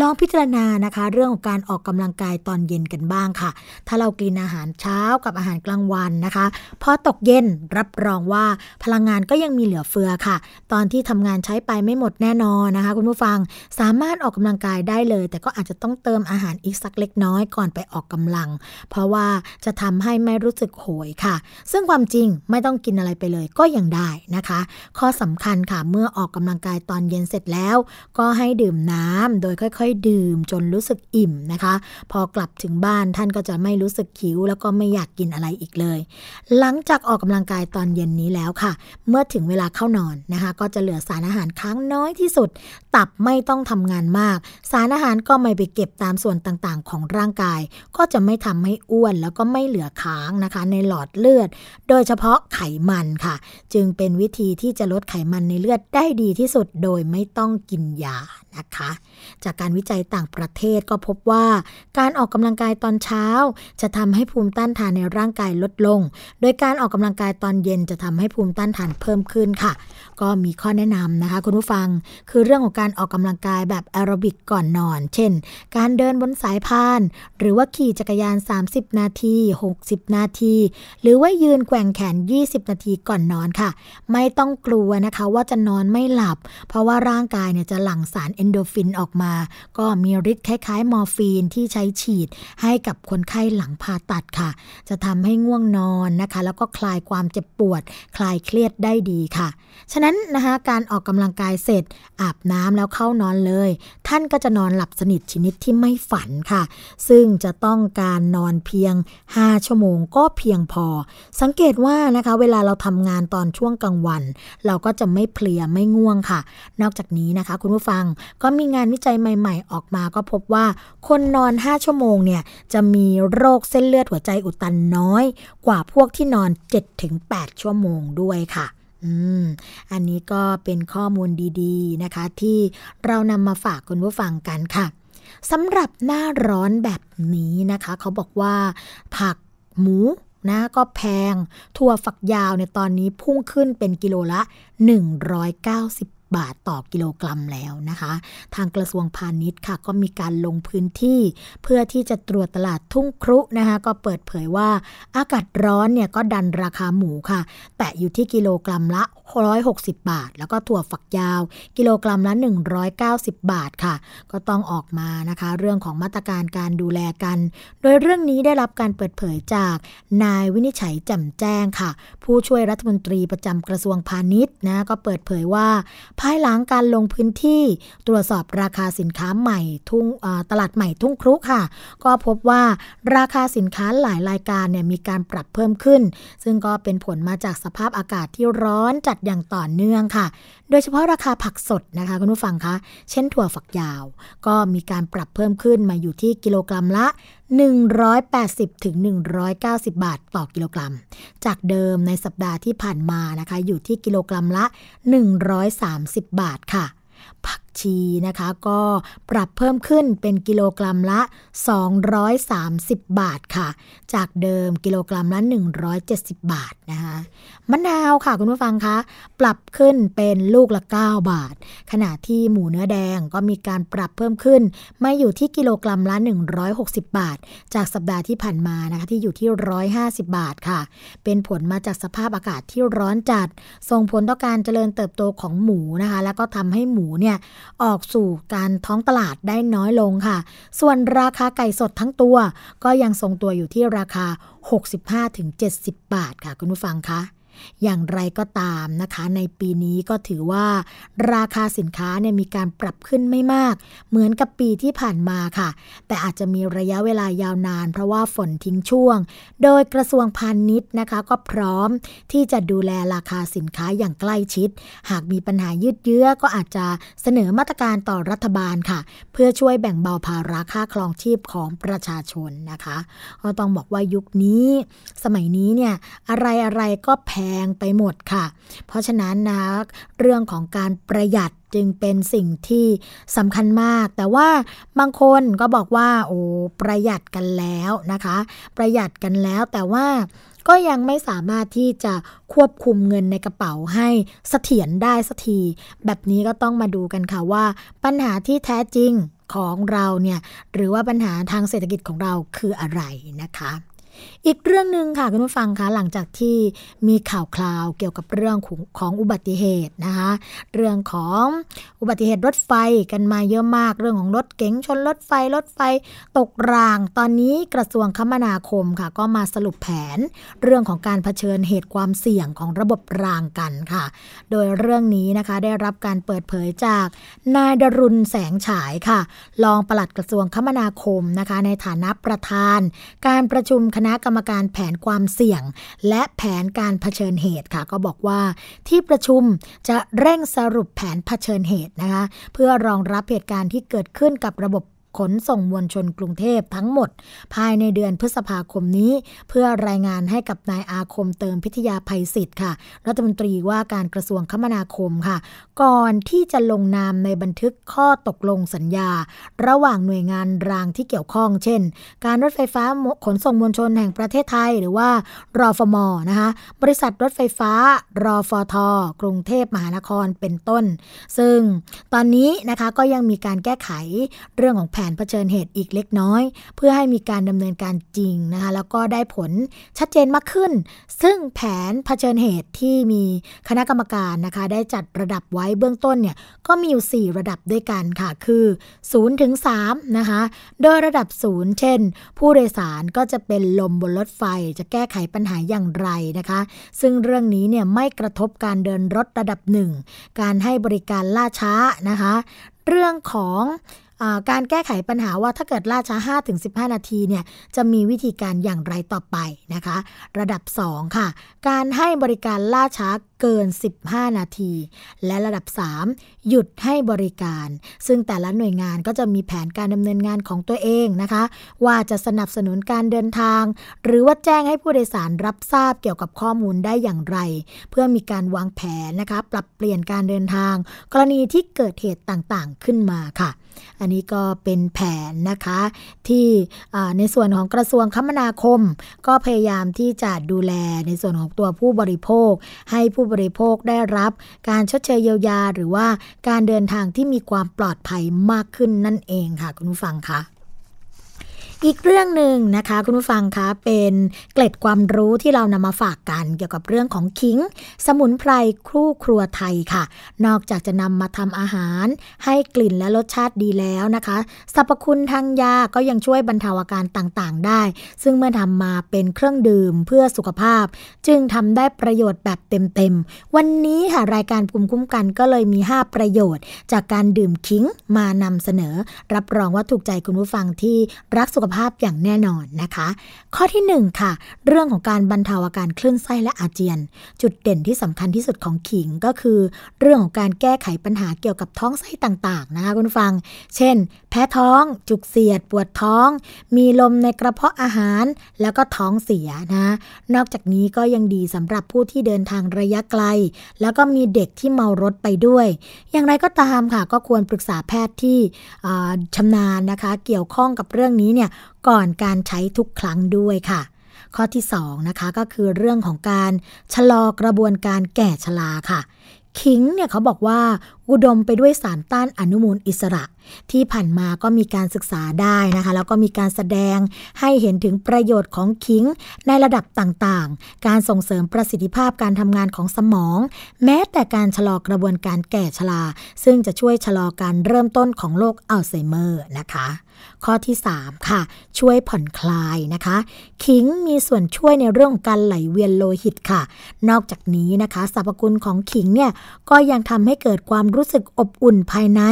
Speaker 2: ลองพิจารณานะคะ เรื่องของการออกกำลังกายตอนเย็นกันบ้างค่ะ ถ้าเรากินอาหารเช้ากับอาหารกลางวันนะคะพอตกเย็นรับรองว่าพลังงานก็ยังมีเหลือเฟือค่ะ ตอนที่ทำงานใช้ไปไม่หมดแน่นอนนะคะคุณผู้ฟังสามารถออกกำลังกายได้เลย แต่ก็อาจจะต้องเติมอาหารอีกสักเล็กน้อยก่อนไปออกกำลัง เพราะว่าจะทำให้ไม่รู้สึกโหยค่ะ ซึ่งความจริงไม่ต้องกินอะไรไปเลยก็ยังได้นะคะ ข้อสำคัญค่ะเมื่อออกกำลังกายตอนเย็นเสร็จแล้ว ก็ให้ดื่มน้ำโดยค่อยๆ ดื่มจนรู้สึกอิ่มนะคะ พอกลับถึงบ้านท่านก็จะไม่รู้สึกหิว แล้วก็ไม่อยากกินอะไรอีกเลย หลังจากออกกำลังกายตอนเย็นนี้แล้วค่ะ เมื่อถึงเวลาเข้านอนนะคะ ก็จะเหลือสารอาหารค้างน้อยที่สุดตับไม่ต้องทำงานมาก สารอาหารก็ไม่ไปเก็บตามส่วนต่างๆ ของร่างกาย ก็จะไม่ทำให้อ้วนแล้วก็ไม่เหลือค้างนะคะ ในหลอดเลือด โดยเฉพาะไขมันค่ะ จึงเป็นวิธีที่จะลดไขมันในเลือดได้ดีที่สุดโดยไม่ต้องกินยานะคะ จากการวิจัยต่างประเทศก็พบว่า การออกกำลังกายตอนเช้า จะทำให้ภูมิต้านทานในร่างกายลดลง โดยการออกกำลังกายตอนเย็นจะทำให้ภูมิต้านทานเพิ่มขึ้นค่ะ ก็มีข้อแนะนำนะคะ คุณผู้ฟังคือเรื่องของการออกกำลังกายแบบแอโรบิกก่อนนอน เช่น การเดินบนสายพาน หรือว่าขี่จักรยาน 30 นาที 60 นาที หรือว่ายืนแกว่งแขน 20 นาทีก่อนนอนค่ะ ไม่ต้องกลัวนะคะว่าจะนอนไม่หลับ เพราะว่าร่างกายเนี่ยจะหลั่งสารเอนโดฟินออกมา ก็มีฤทธิ์คล้ายๆ มอร์ฟีนที่ใช้ฉีด ให้กับคนไข้หลังผ่าตัดค่ะ จะทำให้ง่วงนอนนะคะ แล้วก็คลายความเจ็บปวด คลายเครียดได้ดีค่ะ ฉะนั้นนะคะการออกกำลังกายเสร็จ อาบน้ำแล้วเข้านอนเลย ท่านก็จะนอนหลับสนิทชนิดที่ไม่ฝันค่ะ ซึ่งจะต้องการนอนเพียง 5 ชั่วโมงก็เพียงพอ สังเกตว่านะคะเวลาเราทำงานตอนช่วงกลางวัน เราก็จะไม่เพลียไม่ง่วงค่ะ นอกจากนี้นะคะ คุณผู้ฟังก็มีงานวิจัยใหม่ ๆ ออกมาก็พบว่า คนนอน 5 ชั่วโมงเนี่ยจะมีโรคเส้นเลือดหัวใจอุดตันน้อย กว่าพวกที่นอน 7-8 ชั่วโมงด้วยค่ะ อืม อันนี้ก็เป็นข้อมูลดีๆนะคะ ที่เรานำมาฝากคุณผู้ฟังกันค่ะสำหรับหน้าร้อนแบบนี้นะคะ เขาบอกว่า ผักหมูนะก็แพง ถั่วฝักยาวในตอนนี้พุ่งขึ้นเป็นกิโลละ 190 บาทต่อกิโลกรัมแล้วนะคะ ทางกระทรวงพาณิชย์ค่ะก็มีการลงพื้นที่เพื่อที่จะตรวจตลาดทุ่งครุนะคะ ก็เปิดเผยว่าอากาศร้อนเนี่ยก็ดันราคาหมูค่ะ แตะอยู่ที่กิโลกรัมละ 160 บาท แล้วก็ถั่วฝักยาว กิโลกรัมละ 190 บาทค่ะ ก็ต้องออกมานะคะ เรื่องของมาตรการการดูแลกัน โดยเรื่องนี้ได้รับการเปิดเผยจากนายวินิจฉัยจำแจ้งค่ะ ผู้ช่วยรัฐมนตรีประจำกระทรวงพาณิชย์นะก็เปิดเผยว่าภายหลังการลงพื้นที่ตรวจสอบราคาสินค้าใหม่ทุ่งตลาดใหม่ทุ่งครุค่ะ ก็พบว่าราคาสินค้าหลายรายการเนี่ยมีการปรับเพิ่มขึ้น ซึ่งก็เป็นผลมาจากสภาพอากาศที่ร้อนจัดอย่างต่อเนื่องค่ะ โดยเฉพาะราคาผักสดนะคะคุณผู้ฟังคะ เช่นถั่วฝักยาว ก็มีการปรับเพิ่มขึ้นมาอยู่ที่กิโลกรัมละ 180ถึง190 บาทต่อกิโลกรัม จากเดิมในสัปดาห์ที่ผ่านมานะคะ อยู่ที่กิโลกรัมละ 130 บาทค่ะ ผักชีนะคะ ก็ปรับเพิ่มขึ้นเป็นกิโลกรัมละ 230 บาทค่ะ จากเดิมกิโลกรัมละ 170 บาทนะคะมะนาวค่ะคุณผู้ฟังคะ ปรับขึ้นเป็นลูกละ 9 บาท ขณะที่หมูเนื้อแดงก็มีการปรับเพิ่มขึ้นมาอยู่ที่กิโลกรัมละ 160 บาท จากสัปดาห์ที่ผ่านมานะคะที่อยู่ที่ 150 บาทค่ะ เป็นผลมาจากสภาพอากาศที่ร้อนจัด ส่งผลต่อการเจริญเติบโตของหมูนะคะ แล้วก็ทำให้หมูเนี่ยออกสู่การท้องตลาดได้น้อยลงค่ะ ส่วนราคาไก่สดทั้งตัว ก็ยังทรงตัวอยู่ที่ราคา 65-70 บาทค่ะคุณผู้ฟังคะ อย่างไรก็ตามนะคะ ในปีนี้ก็ถือว่า ราคาสินค้าเนี่ยมีการปรับขึ้นไม่มาก เหมือนกับปีที่ผ่านมาค่ะ แต่อาจจะมีระยะเวลายาวนาน เพราะว่าฝนทิ้งช่วง โดยกระทรวงพาณิชย์นะคะ ก็พร้อมที่จะดูแลราคาสินค้าอย่างใกล้ชิด หากมีปัญหายืดเยื้อก็อาจจะเสนอมาตรการต่อรัฐบาลค่ะ เพื่อช่วยแบ่งเบาภาระค่าครองชีพของประชาชนนะคะก็ต้องบอกว่ายุคนี้ สมัยนี้เนี่ยอะไรอะไรก็แพงไปหมดค่ะ เพราะฉะนั้นนะเรื่องของการประหยัดจึงเป็นสิ่งที่สำคัญมาก แต่ว่าบางคนก็บอกว่าโอ้ประหยัดกันแล้วนะคะ ประหยัดกันแล้วแต่ว่าก็ยังไม่สามารถที่จะควบคุมเงินในกระเป๋าให้เสถียรได้สักที แบบนี้ก็ต้องมาดูกันค่ะว่า ปัญหาที่แท้จริงของเราเนี่ยหรือว่าปัญหาทางเศรษฐกิจของเราคืออะไรนะคะ อีกเรื่องหนึ่งค่ะคุณผู้ฟังคะหลังจากที่มีข่าวคราวเกี่ยวกับเรื่องของของอุบัติเหตุนะคะเรื่องของอุบัติเหตุรถไฟกันมาเยอะมากเรื่องของรถเก๋งชนรถไฟรถไฟตกราง ตอนนี้กระทรวงคมนาคมค่ะ ก็มาสรุปแผน เรื่องของการเผชิญเหตุความเสี่ยงของระบบรางกันค่ะ โดยเรื่องนี้นะคะได้รับการเปิดเผยจากนายดรุณแสงฉายค่ะรองปลัดกระทรวงคมนาคมนะคะ ในฐานะประธาน การประชุมคณะกรรมการแผนความเสี่ยง และแผนการเผชิญเหตุค่ะ ก็บอกว่าที่ประชุมจะเร่งสรุปแผนเผชิญเหตุนะคะ เพื่อรองรับเหตุการณ์ที่เกิดขึ้นกับระบบ ขนส่งมวลชนกรุงเทพทั้งหมด ภายในเดือนพฤษภาคมนี้ เพื่อรายงานให้กับนายอาคมเติมพิทยาภัยศิษฐ์ค่ะ รัฐมนตรีว่าการกระทรวงคมนาคมค่ะ ก่อนที่จะลงนามในบันทึกข้อตกลงสัญญา ระหว่างหน่วยงานรางที่เกี่ยวข้อง เช่น การรถไฟฟ้าขนส่งมวลชนแห่งประเทศไทย หรือว่ารอฟมนะคะบริษัทรถไฟฟ้ารอฟทกรุงเทพมหานครเป็นต้น ซึ่งตอนนี้นะคะก็ยังมีการแก้ไขเรื่องของแนเผชิญเหตุอีกเล็กน้อย เพื่อให้มีการดำเนินการจริงนะคะแล้วก็ได้ผลชัดเจนมากขึ้น ซึ่งแผนเผชิญเหตุที่มีคณะกรรมการนะคะได้จัดระดับไว้เบื้องต้นเนี่ยก็มีอยู่ 4 ระดับด้วยกันค่ะคือ0ถึง3นะคะโดยระดับ 0 เช่น ผู้โดยสารก็จะเป็นลมบนรถไฟจะแก้ไขปัญหาอย่างไรนะคะ ซึ่งเรื่องนี้เนี่ยไม่กระทบการเดินรถระดับ 1 การให้บริการล่าช้านะคะ เรื่องของ การแก้ไขปัญหาว่าถ้าเกิดล่าช้า 5-15 นาทีเนี่ยจะมีวิธีการอย่างไรต่อไปนะคะ ระดับ 2 ค่ะ การให้บริการล่าช้าเกิน 15 นาที และระดับ 3 หยุดให้บริการ ซึ่งแต่ละหน่วยงานก็จะมีแผนการดำเนินงานของตัวเองนะคะ ว่าจะสนับสนุนการเดินทาง หรือว่าแจ้งให้ผู้โดยสารรับทราบเกี่ยวกับข้อมูลได้อย่างไร เพื่อมีการวางแผนนะคะ ปรับเปลี่ยนการเดินทาง กรณีที่เกิดเหตุต่างๆขึ้นมาค่ะ อันนี้ก็เป็นแผนนะคะ ที่ในส่วนของกระทรวงคมนาคม ก็พยายามที่จะดูแลในส่วนของตัวผู้บริโภค ให้ผู้บริโภคได้รับการชดเชยเยียวยา หรือว่าการเดินทางที่มีความปลอดภัยมากขึ้นนั่นเองค่ะ คุณผู้ฟังคะ อีกเรื่องหนึ่งนะคะ คุณผู้ฟังคะเป็นเกล็ดความรู้ที่เรานำมาฝากกันเกี่ยวกับเรื่องของขิง สมุนไพรครู่ครัวไทยค่ะ นอกจากจะนำมาทำอาหาร ให้กลิ่นและรสชาติดีแล้วนะคะสรรพคุณทางยาก็ยังช่วยบรรเทาอาการต่างๆ ได้ ซึ่งเมื่อทำมาเป็นเครื่องดื่มเพื่อสุขภาพ จึงทำได้ประโยชน์แบบเต็มๆ วันนี้ค่ะรายการภูมิคุ้มกันก็เลยมี 5 ประโยชน์ จากการดื่มขิงมานำเสนอ รับรองว่าถูกใจคุณผู้ฟังที่รักสุขภาพอย่างแน่นอนนะคะ ข้อที่ 1 ค่ะ เรื่องของการบรรเทาอาการคลื่นไส้และอาเจียน จุดเด่นที่สำคัญที่สุดของขิงก็คือ เรื่องของการแก้ไขปัญหาเกี่ยวกับท้องไส้ต่างๆนะคะคุณฟัง เช่น แพ้ท้อง จุกเสียด ปวดท้อง มีลมในกระเพาะอาหาร แล้วก็ท้องเสียนะ นอกจากนี้ก็ยังดีสำหรับผู้ที่เดินทางระยะไกล แล้วก็มีเด็กที่เมารถไปด้วย อย่างไรก็ตามค่ะ ก็ควรปรึกษาแพทย์ที่ชำนาญนะคะ เกี่ยวข้องกับเรื่องนี้เนี่ยก่อนการใช้ทุกครั้งด้วยค่ะ ข้อที่2นะคะก็คือเรื่องของการชะลอกระบวนการแก่ชราค่ะขิงเนี่ยเขาบอกว่าอุดมไปด้วยสารต้านอนุมูลอิสระ ที่ผ่านมาก็มีการศึกษาได้นะคะ แล้วก็มีการแสดงให้เห็นถึงประโยชน์ของขิงในระดับต่างๆ การส่งเสริมประสิทธิภาพการทำงานของสมอง แม้แต่การชะลอกระบวนการแก่ชราซึ่งจะช่วยชะลอการเริ่มต้นของโรคอัลไซเมอร์นะคะ ข้อที่ 3 ค่ะ ช่วยผ่อนคลายนะคะ ขิงมีส่วนช่วยในเรื่องการไหลเวียนโลหิตค่ะ นอกจากนี้นะคะสรรพคุณของขิงเนี่ยก็ยังทำให้เกิดความรู้สึกอบอุ่นภายใน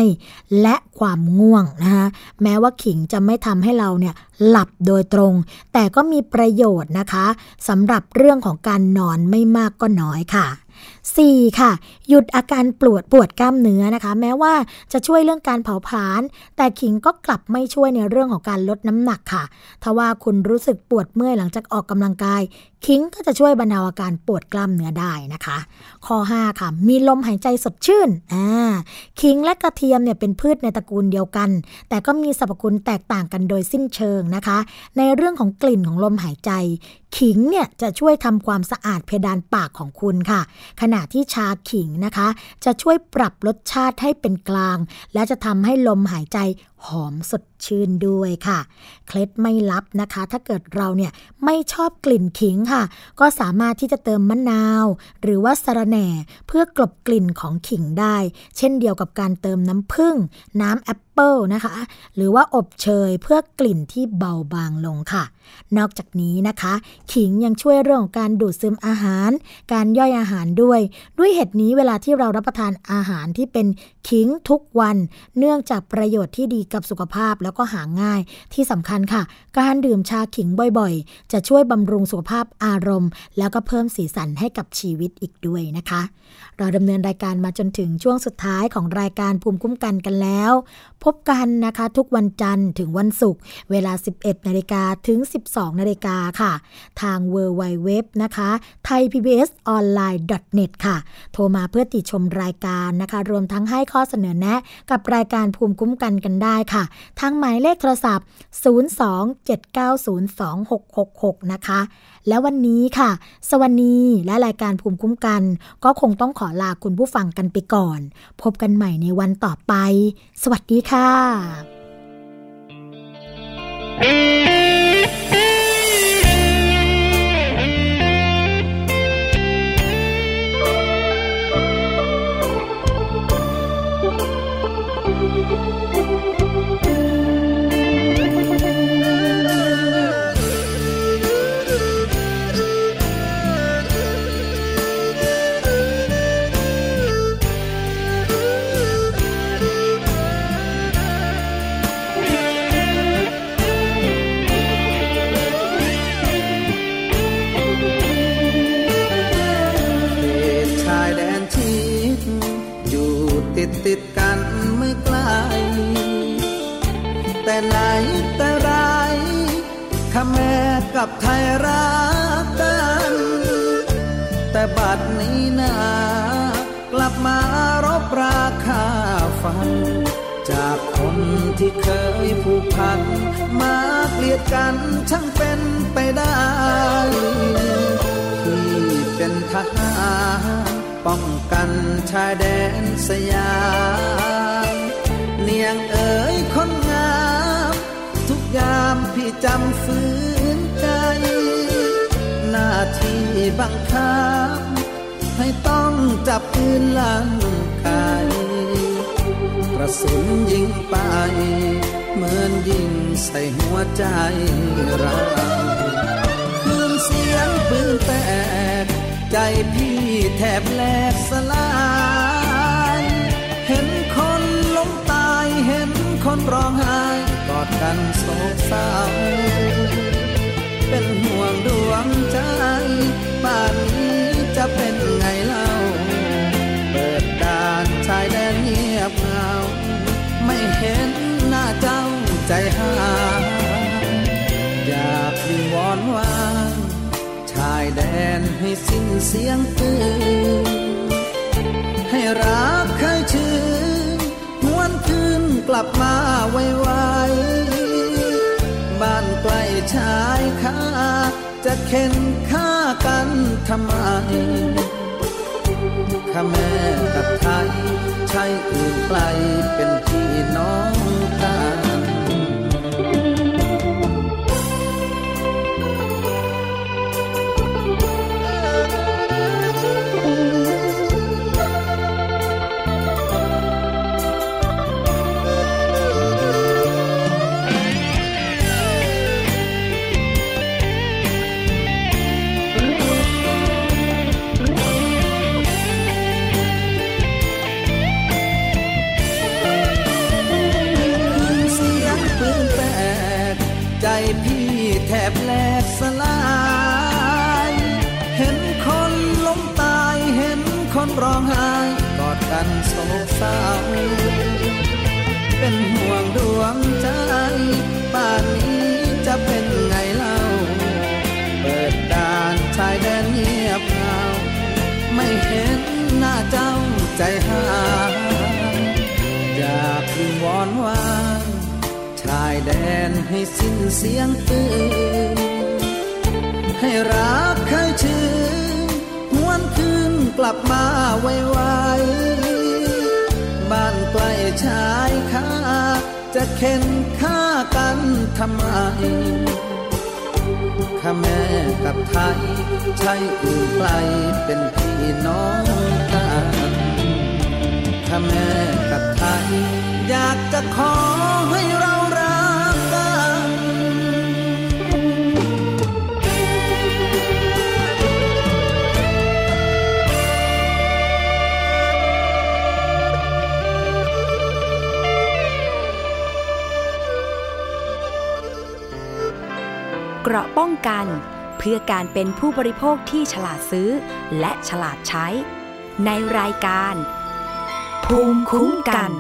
Speaker 2: และความง่วงนะคะแม้ว่าขิงจะไม่ทำให้เราเนี่ยหลับโดยตรง แต่ก็มีประโยชน์นะคะสำหรับเรื่องของการนอนไม่มากก็น้อยค่ะ 4. ค่ะ หยุดอาการปวดปวดกล้ามเนื้อนะคะ แม้ว่าจะช่วยเรื่องการเผาผลาญแต่ขิงก็กลับไม่ช่วยในเรื่องของการลดน้ำหนักค่ะ ถ้าว่าคุณรู้สึกปวดเมื่อยหลังจากออกกำลังกายขิงก็จะช่วยบรรเทาอาการปวดกล้ามเนื้อได้นะคะ ข้อ 5 ค่ะ มีลมหายใจสดชื่นอ่าขิงและกระเทียมเนี่ยเป็นพืชในตระกูลเดียวกัน แต่ก็มีสรรพคุณแตกต่างกันโดยสิ้นเชิงนะคะ ในเรื่องของกลิ่นของลมหายใจ ขิงเนี่ยจะช่วยทำความสะอาดเพดานปากของคุณค่ะ ขณะที่ชาขิงนะคะ จะช่วยปรับรสชาติให้เป็นกลาง และจะทำให้ลมหายใจหอมสดชื่นด้วยค่ะ เคล็ดไม่ลับนะคะ ถ้าเกิดเราเนี่ยไม่ชอบกลิ่นขิงค่ะ ก็สามารถที่จะเติมมะนาว หรือว่าสะระแหน่เพื่อกลบกลิ่นของขิงได้ เช่นเดียวกับการเติมน้ำผึ้งน้ำแอป เปิลนะคะ หรือว่าอบเชยเพื่อกลิ่นที่เบาบางลงค่ะ นอกจากนี้นะคะ ขิงยังช่วยเรื่องของการดูดซึมอาหาร การย่อยอาหารด้วย ด้วยเหตุนี้เวลาที่เรารับประทานอาหารที่เป็นขิงทุกวัน เนื่องจากประโยชน์ที่ดีกับสุขภาพแล้วก็หาง่ายที่สำคัญค่ะ การดื่มชาขิงบ่อยๆ จะช่วยบำรุงสุขภาพอารมณ์ แล้วก็เพิ่มสีสันให้กับชีวิตอีกด้วยนะคะ เราดำเนินรายการมาจนถึงช่วงสุดท้ายของรายการภูมิคุ้มกันกันแล้ว พบกันนะคะ ทุกวันจันทร์ถึงวันศุกร์เวลา 11นาฬิกาถึง 12นาฬิกาค่ะ ทาง w w w นะคะ thaipbsonline.net ค่ะ โทรมาเพื่อติชมรายการนะคะ รวมทั้งให้ข้อเสนอแนะ กับรายการภูมิคุ้มกันกันได้ค่ะ ทางหมายเลขโทรศัพท์ 027902666 นะคะ และววันนี้ค่ะ สวัสดีและรายการภูมิคุ้มกัน ก็คงต้องขอลาคุณผู้ฟังกันไปก่อน พบกันใหม่ในวันต่อไป สวัสดีค่ะ
Speaker 8: ดติดกันไม่ไกล แต่ไหนแต่ไรข้าแม่กับไทยรักกัน แต่บัดนี้นากลับมารบราคาฟัน จากคนที่เคยผูกพัน มาเกลียดกันช่างเป็นไปได้ที่เป็นทหาร ป้องกันชายแดนสยามเนียงเอ๋ยคนงาม ทุกยามพี่จำฝืนใจ หน้าที่บังคับ ให้ต้องจับปืนลังกายกระสุนยิงไป เหมือนยิงใส่หัวใจเราคืนเสียงปืนแตก ใจพี่แทบแหลกสลาย เห็นคนล้มตายเห็นคนร้องไห้กอดกันโศกเศร้า เป็นห่วงดวงใจป่านนี้จะเป็นไงเล่า เปิดด่านชายแดนเงียบเหงา ไม่เห็นหน้าเจ้าใจหายอยากวิงวอนว่าายแดนให้สิ้นเสียงปืนให้รักเคยชื่นหวนคืนกลับมาไวๆบ้านใกล้ชายคาจะเข็นฆ่ากันทำไมข้าแม่กับไทยใช่อื่นไกลเป็นพี่น้องกัน ใจหายอยากวิงวอนวานชายแดนให้สิ้นเสียงปืนให้รักเคยชื่นหวนคืนกลับมาไวๆบ้านใกล้ชายคาจะเข็นฆ่ากันทำไมข้าแม่กับไทยใช่อื่นไกลเป็นพี่น้องกัน ถ้าแม่กับไทยอยากจะขอให้เรารักกัน
Speaker 4: เกราะป้องกันเพื่อการเป็นผู้บริโภคที่ฉลาดซื้อ และฉลาดใช้ ในรายการ ภูมิคุ้มกัน